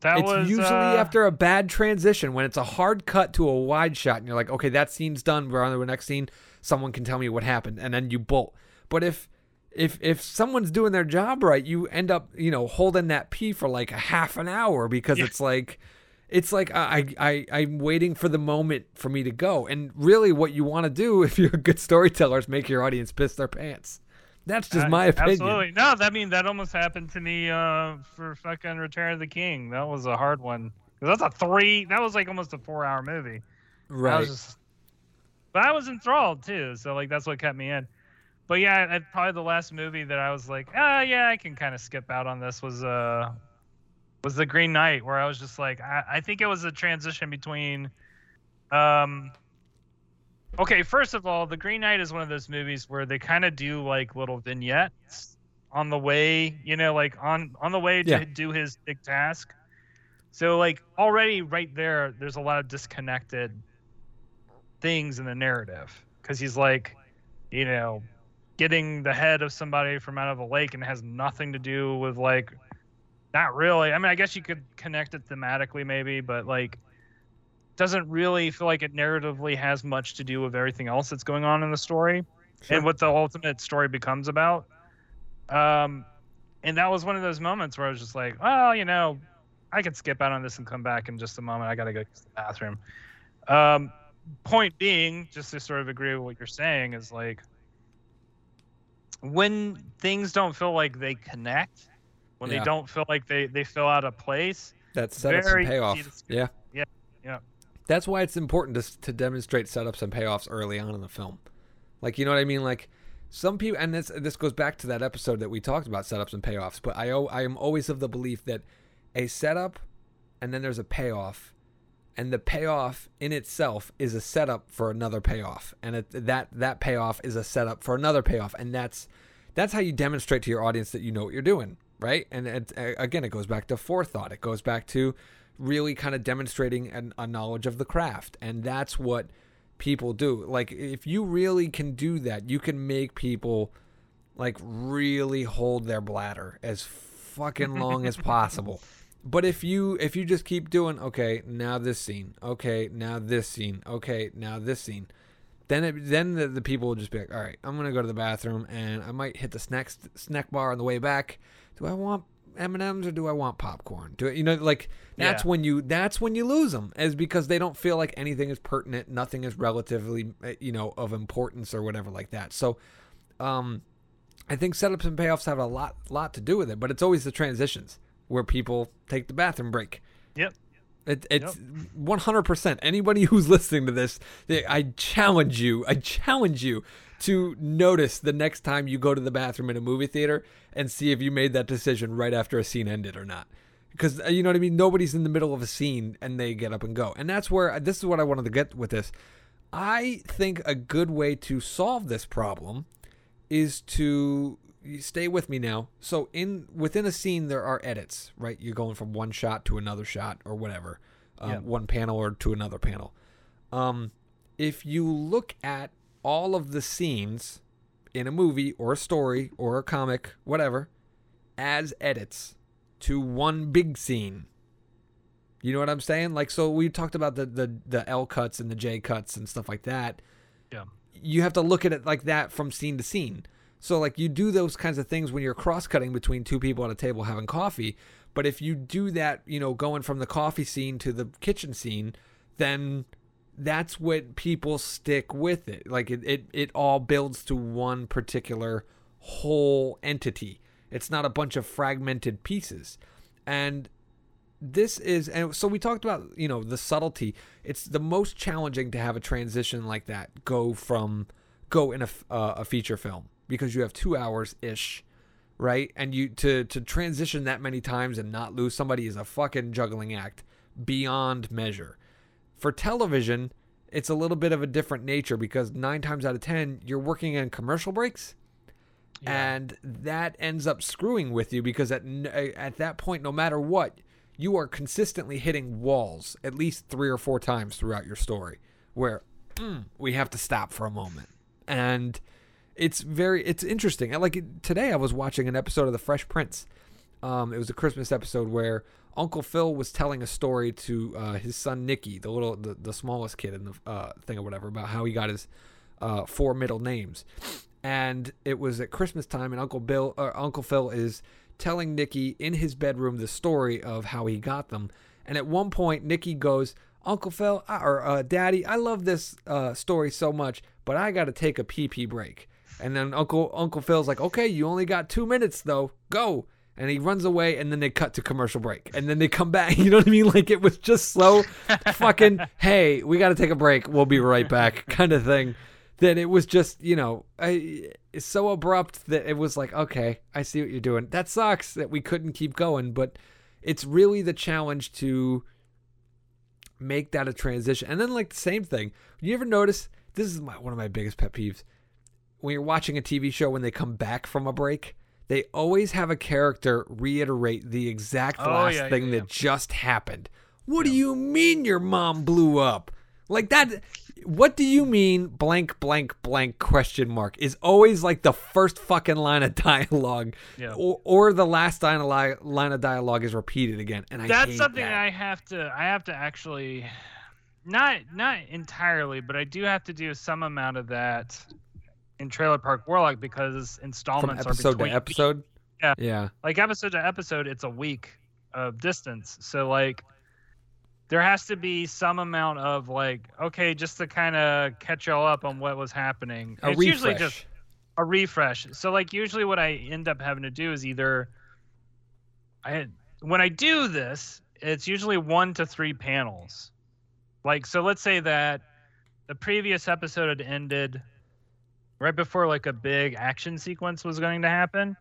That it's was usually uh, after a bad transition when it's a hard cut to a wide shot and you're like, okay, that scene's done. We're on to the next scene. Someone can tell me what happened, and then you bolt. But if if if someone's doing their job right, you end up you know holding that pee for like a half an hour because Yeah. it's like it's like I, I I'm waiting for the moment for me to go. And really, what you want to do [LAUGHS] if you're a good storyteller is make your audience piss their pants. That's just Uh, my opinion. Absolutely. No, that mean that almost happened to me uh, for fucking Return of the King. That was a hard one. That's a three. That was like almost a four-hour movie. I Right. was just, but I was enthralled too. So like that's what kept me in. But yeah, I, probably the last movie that I was like, ah, yeah, I can kind of skip out on this was uh was the Green Knight, where I was just like, I, I think it was a transition between, um, Okay, first of all, The Green Knight is one of those movies where they kind of do like little vignettes on the way, you know, like on on the way to Yeah. do his big task. So like already right there, there's a lot of disconnected things in the narrative because he's like, you know, getting the head of somebody from out of a lake and it has nothing to do with like, not really. I mean, I guess you could connect it thematically maybe, but like, doesn't really feel like it narratively has much to do with everything else that's going on in the story Sure. and what the ultimate story becomes about. Um, and that was one of those moments where I was just like, well, you know, I could skip out on this and come back in just a moment. I got to go to the bathroom. Um, point being, just to sort of agree with what you're saying, is like when things don't feel like they connect, when Yeah. they don't feel like they, they fill out a place, That setups Very and payoff. Yeah. Yeah, yeah. That's why it's important to, to demonstrate setups and payoffs early on in the film. Like, you know what I mean? Like, some people, and this this goes back to that episode that we talked about setups and payoffs. But I I am always of the belief that a setup, and then there's a payoff, and the payoff in itself is a setup for another payoff, and it, that that payoff is a setup for another payoff, and that's that's how you demonstrate to your audience that you know what you're doing, right? And it, again, it goes back to forethought. It goes back to really kind of demonstrating an, a knowledge of the craft, and that's what people do. Like, if you really can do that, you can make people like really hold their bladder as fucking long as possible. [LAUGHS] But if you if you just keep doing okay, now this scene, okay, now this scene, okay, now this scene, then it, then the, the people will just be like, all right, I'm gonna go to the bathroom and I might hit the snack snack bar on the way back. Do I want M and M's or do I want popcorn? Do I, you know like that's Yeah. when you that's when you lose them is because they don't feel like anything is pertinent, nothing is relatively uh, you know of importance or whatever like that. So, um, I think setups and payoffs have a lot lot to do with it, but it's always the transitions where people take the bathroom break. Yep. It, it's one hundred percent. Anybody who's [LAUGHS] listening to this, they- I challenge you. I challenge you to notice the next time you go to the bathroom in a movie theater and see if you made that decision right after a scene ended or not. Because uh, you know what I mean. Nobody's in the middle of a scene and they get up and go, and that's where this is what I wanted to get with this. I think a good way to solve this problem is to you stay with me now. So in within a scene there are edits, right? You're going from one shot to another shot or whatever, um, Yeah. one panel or to another panel. Um, if you look at all of the scenes in a movie or a story or a comic, whatever, as edits to one big scene. You know what I'm saying? Like, so we talked about the the the L cuts and the J cuts and stuff like that Yeah. you have to look at it like that from scene to scene. So like you do those kinds of things when you're cross cutting between two people at a table having coffee. But if you do that, you know, going from the coffee scene to the kitchen scene, then that's what people stick with it. Like it, it, it all builds to one particular whole entity. It's not a bunch of fragmented pieces. And this is and so we talked about you know the subtlety it's the most challenging to have a transition like that go from go in a, uh, a feature film because you have two hours ish right? And you to to transition that many times and not lose somebody is a fucking juggling act beyond measure. For television it's a little bit of a different nature because nine times out of ten you're working in commercial breaks. Yeah. and that ends up screwing with you because at at that point no matter what you are consistently hitting walls at least 3 or 4 times throughout your story where mm, we have to stop for a moment. And it's very it's interesting like today I was watching an episode of The Fresh Prince um, it was a Christmas episode where Uncle Phil was telling a story to uh, his son Nicky, the little, the, the smallest kid in the uh, thing or whatever, about how he got his uh, four middle names. And it was at Christmas time, and Uncle Bill, or Uncle Phil, is telling Nicky in his bedroom the story of how he got them. And at one point, Nicky goes, "Uncle Phil, or uh, Daddy, I love this uh, story so much, but I got to take a pee pee break." And then Uncle Uncle Phil's like, "Okay, you only got two minutes though. Go." And he runs away, and then they cut to commercial break, and then they come back. [LAUGHS] You know what I mean? Like it was just so fucking. Hey, we got to take a break. We'll be right back, [LAUGHS] kind of thing. That it was just, you know, I, it's so abrupt that it was like, okay, I see what you're doing. That sucks that we couldn't keep going, but it's really the challenge to make that a transition. And then like the same thing. You ever notice this is my one of my biggest pet peeves. When you're watching a TV show when they come back from a break, they always have a character reiterate the exact Oh, last yeah, thing yeah, that yeah. just happened. What do you mean your mom blew up? Like that what do you mean blank blank blank question mark is always like the first fucking line of [LAUGHS] dialogue Yeah. or, or the last line of, line of dialogue is repeated again and I That's something that. I have to I have to actually not not entirely, but I do have to do some amount of that in Trailer Park Warlock because from installments are episode to between episode. Yeah. Yeah. like episode to episode it's a week of distance so like there has to be some amount of like okay just to kind of catch y'all up on what was happening A it's refresh. usually just a refresh so like usually what i end up having to do is either i when i do this it's usually one to three panels like so let's say that the previous episode had ended right before like a big action sequence was going to happen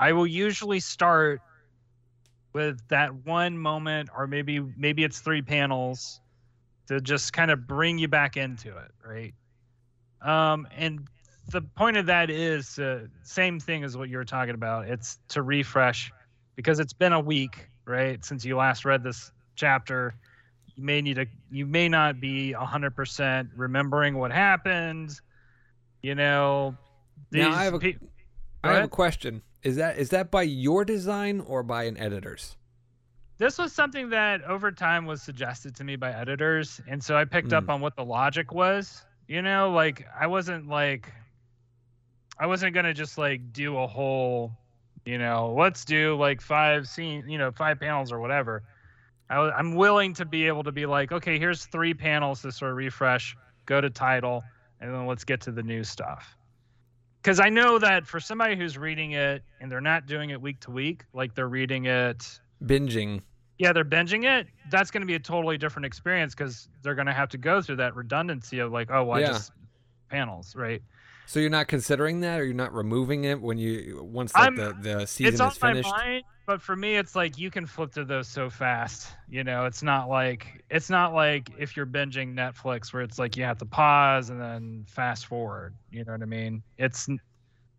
I will usually start with that one moment, or maybe maybe it's three panels, to just kind of bring you back into it, right? Um, and the point of that is uh, same thing as what you were talking about. It's to refresh because it's been a week, right, since you last read this chapter. You may need a you may not be hundred percent remembering what happened. You know, Now, I have a- pe- I have a question. Is that is that by your design or by an editor's? this was something that over time was suggested to me by editors and so i picked up Mm. on what the logic was you know like i wasn't like i wasn't gonna just like do a whole you know let's do like five scene you know five panels or whatever I, wa- i'm willing to be able to be like okay here's three panels to sort of refresh go to title and then let's get to the new stuff because i know that for somebody who's reading it and they're not doing it week to week like they're reading it Binging. yeah, they're binging it. That's going to be a totally different experience because they're going to have to go through that redundancy of like, oh, well, I just panels, right? So you're not considering that, or you're not removing it when you once like the the season it's on is finished. my mind, but for me, it's like you can flip through those so fast. You know, it's not like it's not like if you're binging Netflix where it's like you have to pause and then fast forward. You know what I mean? It's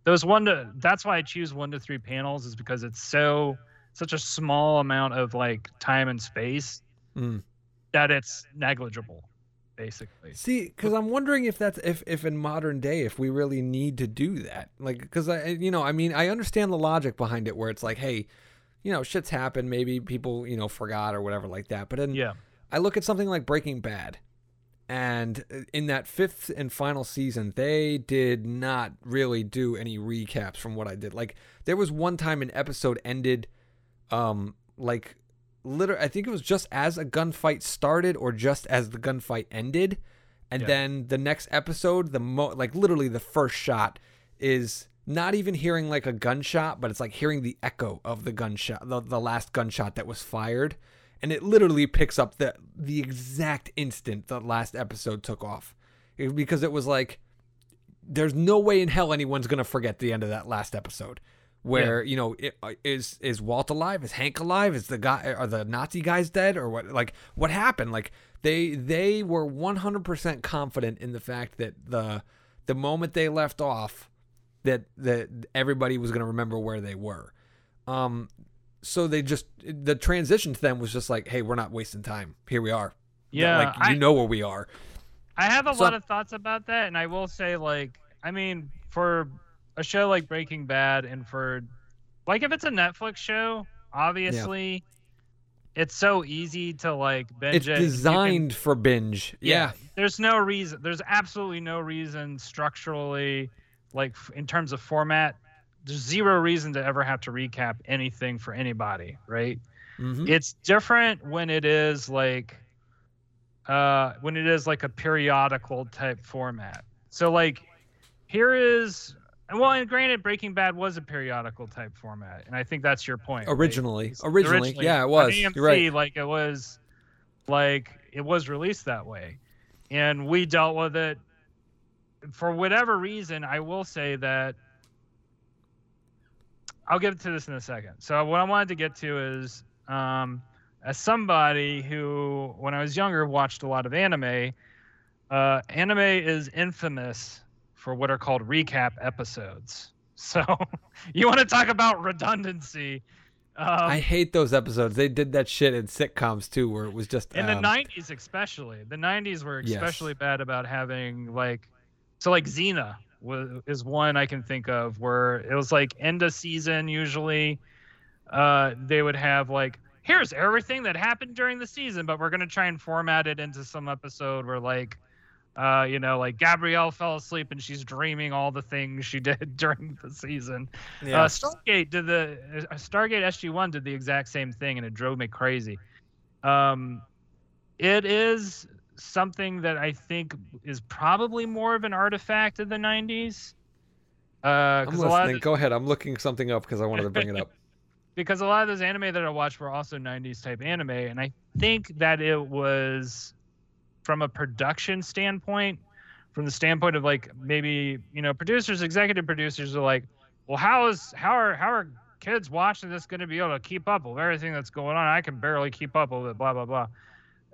those one to. That's why I choose one to three panels is because it's so such a small amount of like time and space Mm. that it's negligible, basically. See, because I'm wondering if that's if if in modern day if we really need to do that, like because I you know I mean I understand the logic behind it where it's like hey, you know shit's happened maybe people you know forgot or whatever like that, but then Yeah. I look at something like Breaking Bad, and uh, in that fifth and final season, they did not really do any recaps from what I did. Like there was one time an episode ended, um, like literally, I think it was just as a gunfight started or just as the gunfight ended, and Yeah. then the next episode, the mo like literally the first shot is not even hearing like a gunshot, but it's like hearing the echo of the gunshot, the, the last gunshot that was fired. And it literally picks up the the exact instant the last episode took off. It- because it was like there's no way in hell anyone's gonna forget the end of that last episode. Where you know it, uh, is is Walt alive? Is Hank alive? Is the guy are the Nazi guys dead or what? Like what happened? Like they they were 100% confident in the fact that the the moment they left off that that everybody was gonna remember where they were um so they just the transition to them was just like, hey, we're not wasting time. Here we are. Yeah. like I, you know where we are. I have a So- lot of thoughts about that, and I will say, like, I mean, for a show like Breaking Bad, and for like if it's a Netflix show, obviously, it's so easy to like binge It's it. You can- designed for binge. Yeah. There's no reason. There's absolutely no reason structurally, like in terms of format. There's zero reason to ever have to recap anything for anybody, right? Mhm. it's different when it is like uh when it is like a periodical type format so like here is well and granted breaking bad was a periodical type format and i think that's your point right? Originally. Originally, yeah, it was. AMC, You're right. like it was like it was released that way and we dealt with it for whatever reason i will say that I'll get to this in a second. So what I wanted to get to is, um, as somebody who, when I was younger, watched a lot of anime, uh, anime is infamous for what are called recap episodes. [LAUGHS] So you want to talk about redundancy? Um, I hate those episodes. They did that shit in sitcoms too, where it was just in um, the '90s, especially the '90s were Yes. especially bad about having like, so like Xena was is one I can think of where it was like end of season usually. Uh, they would have like here's everything that happened during the season, but we're gonna try and format it into some episode where like. Uh, you know, like Gabrielle fell asleep and she's dreaming all the things she [LAUGHS] did during the season. yeah. Uh, Stargate did the uh, Stargate SG One did the exact same thing, and it drove me crazy. Um, it is something that I think is probably more of an artifact of the '90s. Uh, I'm lot of Go ahead. I'm looking something up because I wanted to bring it up. [LAUGHS] because a lot of those anime that I watched were also 90s type anime, and I think that it was from a production standpoint, from the standpoint of like maybe you know producers, executive producers are like, well, how is how are how are kids watching this going to be able to keep up with everything that's going on? I can barely keep up with it. Blah blah blah.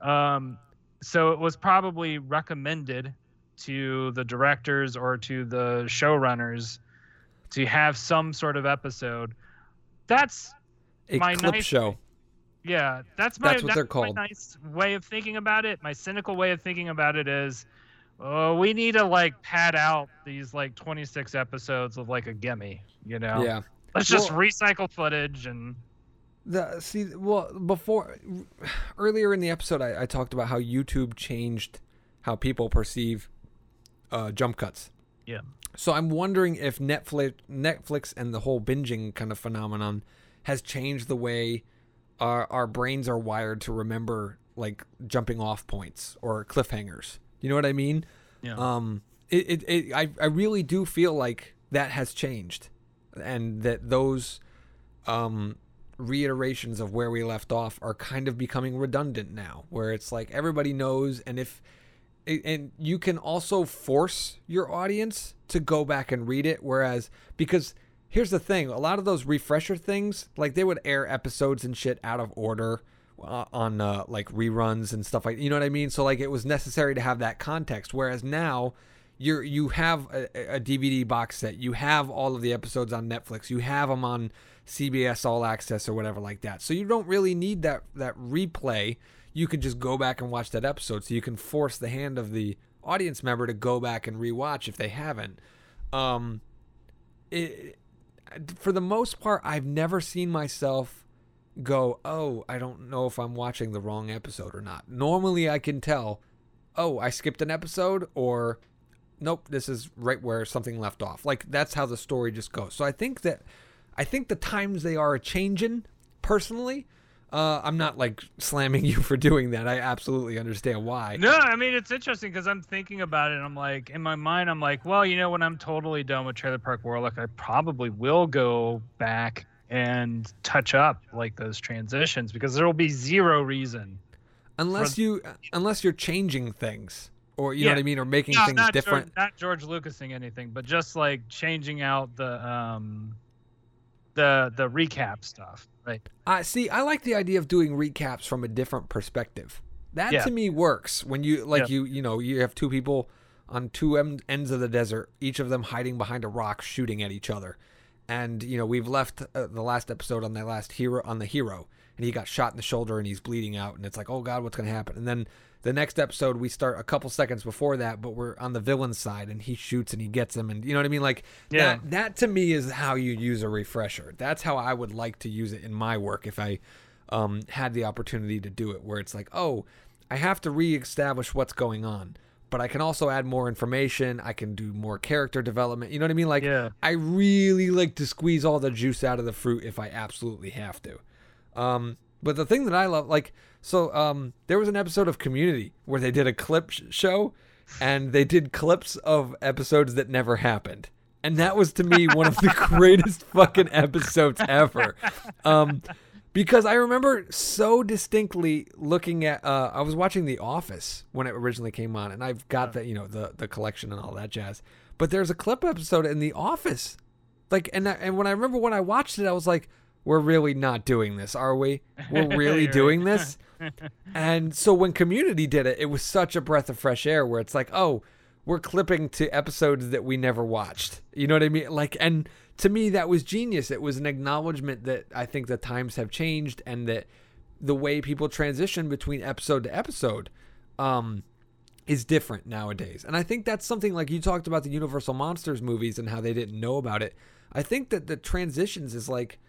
Um, so it was probably recommended to the directors or to the showrunners to have some sort of episode. That's A My clip nice- show. yeah, that's my That's what they're my called. nice way of thinking about it. My cynical way of thinking about it is, oh, we need to like pad out these like 26 episodes of like a gimme. You know, Yeah. let's just recycle footage and The see, well, before earlier in the episode, I, I talked about how YouTube changed how people perceive uh, jump cuts. Yeah. So I'm wondering if Netflix, Netflix, and the whole binging kind of phenomenon has changed the way our our brains are wired to remember like jumping off points or cliffhangers. You know what I mean? Yeah. Um, it, it, it I, I really do feel like that has changed, and that those, um, reiterations of where we left off are kind of becoming redundant now. Where it's like everybody knows, and if, and you can also force your audience to go back and read it. Whereas because here's the thing, a lot of those refresher things, like they would air episodes and shit out of order uh, on uh, like reruns and stuff like you know what I mean. So like it was necessary to have that context. Whereas now you're you have a, a DVD box set, you have all of the episodes on Netflix, you have them on CBS All Access or whatever like that. So you don't really need that that replay. You can just go back and watch that episode. So you can force the hand of the audience member to go back and rewatch if they haven't. Um, it, for the most part, I've never seen myself go, oh, I don't know if I'm watching the wrong episode or not. Normally, I can tell, oh, I skipped an episode, or nope, this is right where something left off. Like that's how the story just goes. So I think that, I think the times they are changing. Personally, uh, I'm not like slamming [LAUGHS] you for doing that. I absolutely understand why. No, I mean it's interesting because I'm thinking about it. and I'm like, in my mind, I'm like, well, you know, when I'm totally done with Trailer Park Warlock, I probably will go back and touch up like those transitions because there will be zero reason. Unless For- you, unless you're changing things, or you know what I mean, or making No, things not different. George, not George Lucasing anything, but just like changing out the um, the the recap stuff. Right. I see. I like the idea of doing recaps from a different perspective. That Yeah. to me works when you like Yeah. you you know you have two people on two em- ends of the desert, each of them hiding behind a rock, shooting at each other. And you know we've left uh, the last episode on the last hero on the hero, and he got shot in the shoulder and he's bleeding out, and it's like oh god, what's gonna happen? And then the next episode we start a couple seconds before that, but we're on the villain's side, and he shoots and he gets him, and you know what I mean? Like Yeah. that that to me is how you use a refresher. That's how I would like to use it in my work if I um, had the opportunity to do it, where it's like, oh, I have to reestablish what's going on, but I can also add more information. I can do more character development. You know what I mean? Like, Yeah. I really like to squeeze all the juice out of the fruit if I absolutely have to. Um, but the thing that I love, like, so um, there was an episode of Community where they did a clip sh- show, and they did clips of episodes that never happened. And that was to me one of the [LAUGHS] greatest fucking episodes ever. Um, because I remember so distinctly looking at uh, I was watching The Office when it originally came on, and I've got the you know the the collection and all that jazz. But there's a clip episode in The Office, like and I, and when I remember when I watched it, I was like, we're really not doing this, are we? We're [LAUGHS] really doing this. [LAUGHS] And so when Community did it, it was such a breath of fresh air where it's like, oh, we're clipping to episodes that we never watched. You know what I mean? Like, and to me, that was genius. It was an acknowledgement that I think the times have changed and that the way people transition between episode to episode um, is different nowadays. And I think that's something like you talked about the Universal Monsters movies and how they didn't know about it. I think that the transitions is like,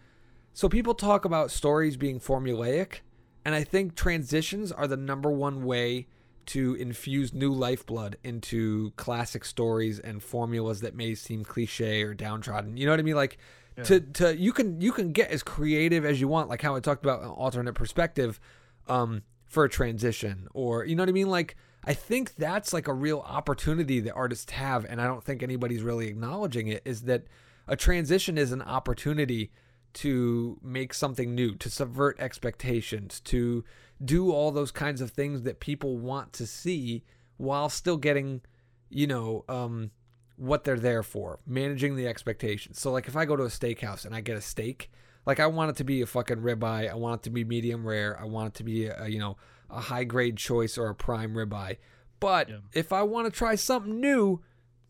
so people talk about stories being formulaic, and I think transitions are the number one way to infuse new lifeblood into classic stories and formulas that may seem cliche or downtrodden. You know what I mean? Like to to you can you can get as creative as you want, like how I talked about an alternate perspective um, for a transition, or you know what I mean? Like I think that's like a real opportunity that artists have, and I don't think anybody's really acknowledging it. Is that a transition is an opportunity to make something new, to subvert expectations, to do all those kinds of things that people want to see while still getting, you know, um, what they're there for, managing the expectations. So, like, if I go to a steakhouse and I get a steak, like, I want it to be a fucking ribeye. I want it to be medium rare. I want it to be, a, you know, a high grade choice or a prime ribeye. But Yeah. if I want to try something new,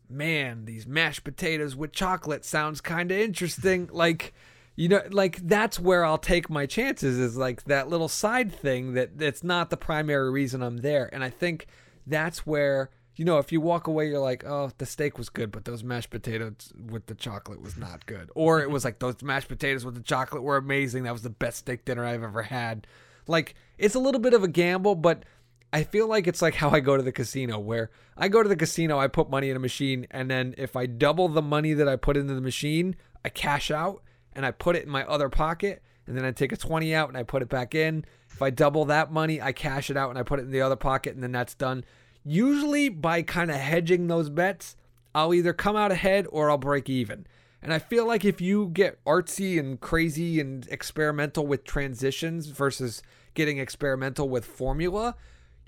man, these mashed potatoes with chocolate sounds kind of interesting. like, you know, like that's where I'll take my chances is like that little side thing that that's not the primary reason I'm there. And I think that's where, you know, if you walk away, you're like, oh, the steak was good, but those mashed potatoes with the chocolate was not good. Or it was like those mashed potatoes with the chocolate were amazing. That was the best steak dinner I've ever had. Like, it's a little bit of a gamble, but I feel like it's like how I go to the casino, where I go to the casino, I put money in a machine, and then if I double the money that I put into the machine, I cash out and I put it in my other pocket, and then I take a 20 out and I put it back in. If I double that money, I cash it out and I put it in the other pocket, and then that's done. Usually, by kind of hedging those bets, I'll either come out ahead or I'll break even. And I feel like if you get artsy and crazy and experimental with transitions versus getting experimental with formula,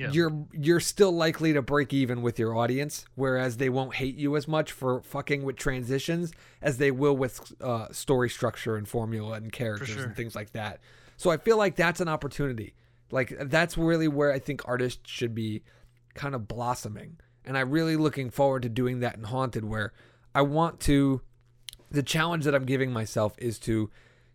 Yeah. you're you're still likely to break even with your audience, whereas they won't hate you as much for fucking with transitions as they will with uh, story structure and formula and characters sure. and things like that. So I feel like that's an opportunity. Like that's really where I think artists should be kind of blossoming. And I'm really looking forward to doing that in Haunted where I want to the challenge that I'm giving myself is to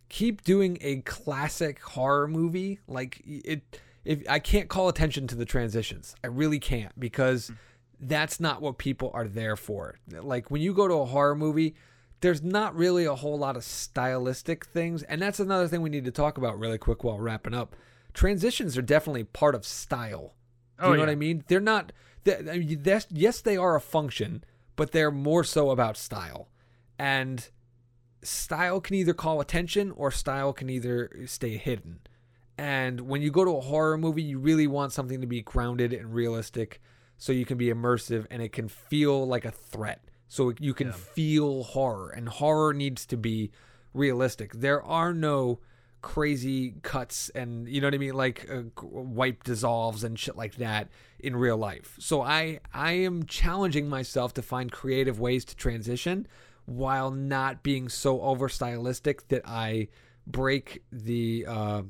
keep doing a classic horror movie. Like it, if I can't call attention to the transitions, I really can't because hmm. that's not what people are there for. Like when you go to a horror movie, there's not really a whole lot of stylistic things, and that's another thing we need to talk about really quick while wrapping up. Transitions are definitely part of style. Do Oh, you know what. I mean? They're not. they- I mean, that's- yes, they are a function, but they're more so about style. And style can either call attention or style can either stay hidden. And when you go to a horror movie, you really want something to be grounded and realistic so you can be immersive and it can feel like a threat. So you can Yeah. feel horror, and horror needs to be realistic. There are no crazy cuts and you know what I mean like uh, wipe dissolves and shit like that in real life. So I I am challenging myself to find creative ways to transition while not being so over stylistic that I break the uh,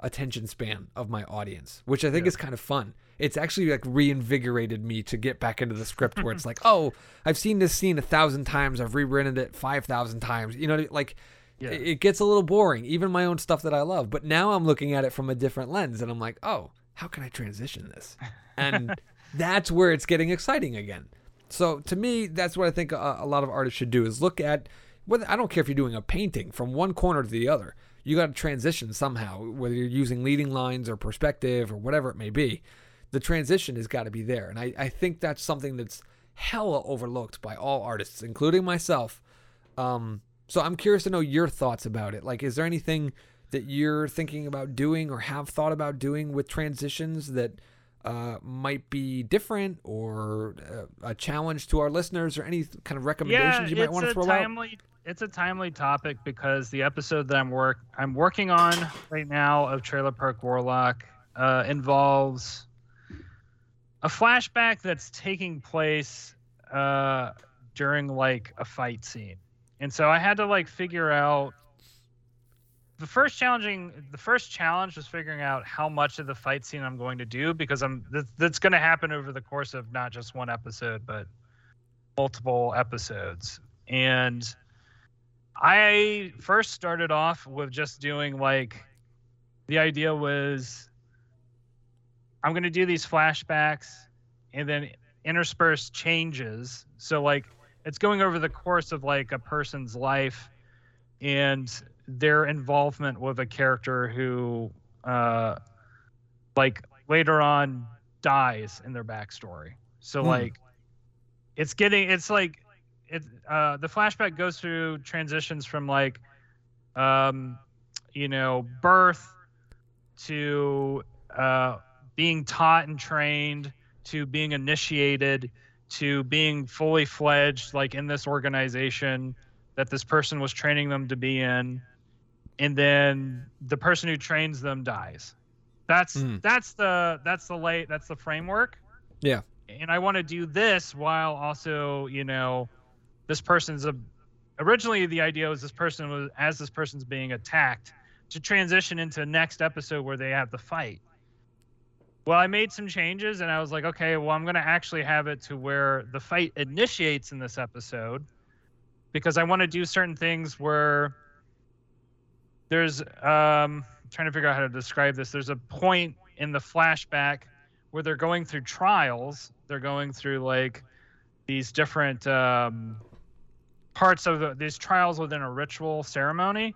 attention span of my audience, which I think Yeah. is kind of fun. It's actually like reinvigorated me to get back into the script where it's [LAUGHS] like, oh, I've seen this scene a thousand times, I've rewritten it five thousand times. You know, like Yeah. it gets a little boring, even my own stuff that I love. But now I'm looking at it from a different lens, and I'm like, oh, how can I transition this? And [LAUGHS] that's where it's getting exciting again. So to me, that's what I think a, a lot of artists should do: is look at whether I don't care if you're doing a painting from one corner to the other. You got to transition somehow, whether you're using leading lines or perspective or whatever it may be. The transition has got to be there, and I, I think that's something that's hella overlooked by all artists, including myself. Um, so I'm curious to know your thoughts about it. Like, is there anything that you're thinking about doing or have thought about doing with transitions that uh, might be different or uh, a challenge to our listeners or any kind of recommendations you might want to throw out? It's a timely topic because the episode that I'm work I'm working on right now of Trailer Park Warlock uh, involves a flashback that's taking place uh, during like a fight scene, and so I had to like figure out the first challenging the first challenge was figuring out how much of the fight scene I'm going to do because I'm that, that's going to happen over the course of not just one episode but multiple episodes. And I first started off with just doing like the idea was I'm going to do these flashbacks and then intersperse changes. So like it's going over the course of like a person's life and their involvement with a character who uh like later on dies in their backstory. So Hmm. like it's getting it's like it uh the flashback goes through transitions from like um you know birth to uh being taught and trained to being initiated to being fully fledged like in this organization that this person was training them to be in and then the person who trains them dies that's Mm. that's the that's the late that's the framework Yeah. and i want to do this while also you know this person's a originally the idea was this person was as this person's being attacked to transition into next episode where they have the fight. Well i made some changes and i was like okay well i'm going to actually have it to where the fight initiates in this episode because i want to do certain things where there's um trying to figure out how to describe this. There's a point in the flashback where they're going through trials. They're going through like these different um parts of the, these trials within a ritual ceremony.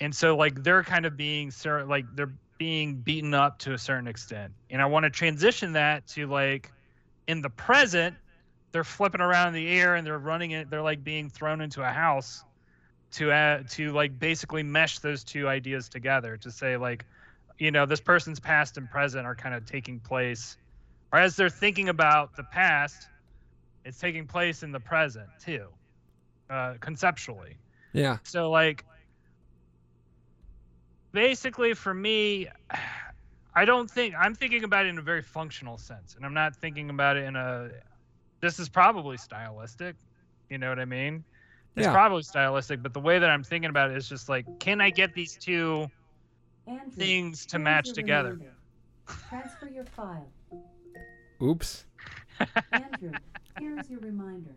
And so like they're kind of being like they're being beaten up to a certain extent. And i want to transition that to like in the present they're flipping around in the air and they're running it they're like being thrown into a house to add to like basically mesh those two ideas together to say like you know this person's past and present are kind of taking place. Or as they're thinking about the past it's taking place in the present too uh, conceptually Yeah. so like basically for me I don't think I'm thinking about it in a very functional sense and I'm not thinking about it in a this is probably stylistic, you know what I mean? It's Yeah. probably stylistic, but the way that I'm thinking about it is just like can I get these two Andrew, things to match together? reminder. Transfer your file. Oops. Andrew, here's your reminder.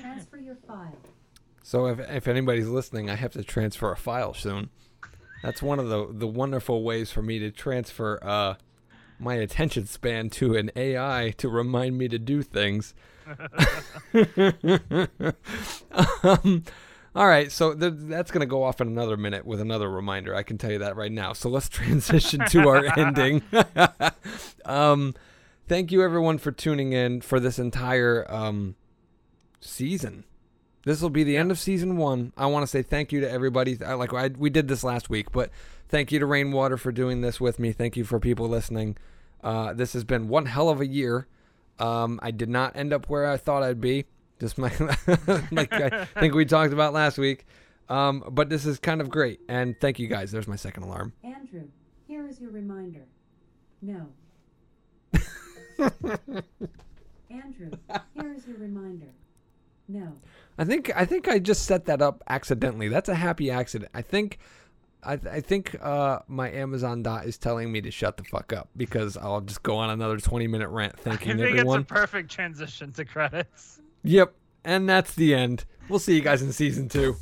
Transfer your file. So if if anybody's listening, I have to transfer a file soon. That's one of the the wonderful ways for me to transfer uh my attention span to an AI to remind me to do things. [LAUGHS] um, all right, so th- that's going to go off in another minute with another reminder. I can tell you that right now. So let's [LAUGHS] transition to our [LAUGHS] ending. um, thank you everyone for tuning in for this entire um, season. This will be the end of season one. I want to say thank you to everybody. I, like I, we did this last week, but thank you to Rainwater for doing this with me. Thank you for people listening. Uh, this has been one hell of a year. Um, I did not end up where I thought I'd be. Just my, [LAUGHS] like I think we talked about last week. Um, but this is kind of great, and thank you guys. There's my second alarm. Andrew, here is your reminder. No. [LAUGHS] Andrew, here is your reminder. No. I think I think I just set that up accidentally. That's a happy accident. I think I, I think uh, my Amazon dot is telling me to shut the fuck up because I'll just go on another 20 minute rant [LAUGHS] I thanking think everyone. it's a perfect transition to credits. Yep, and that's the end. We'll see you guys in season two.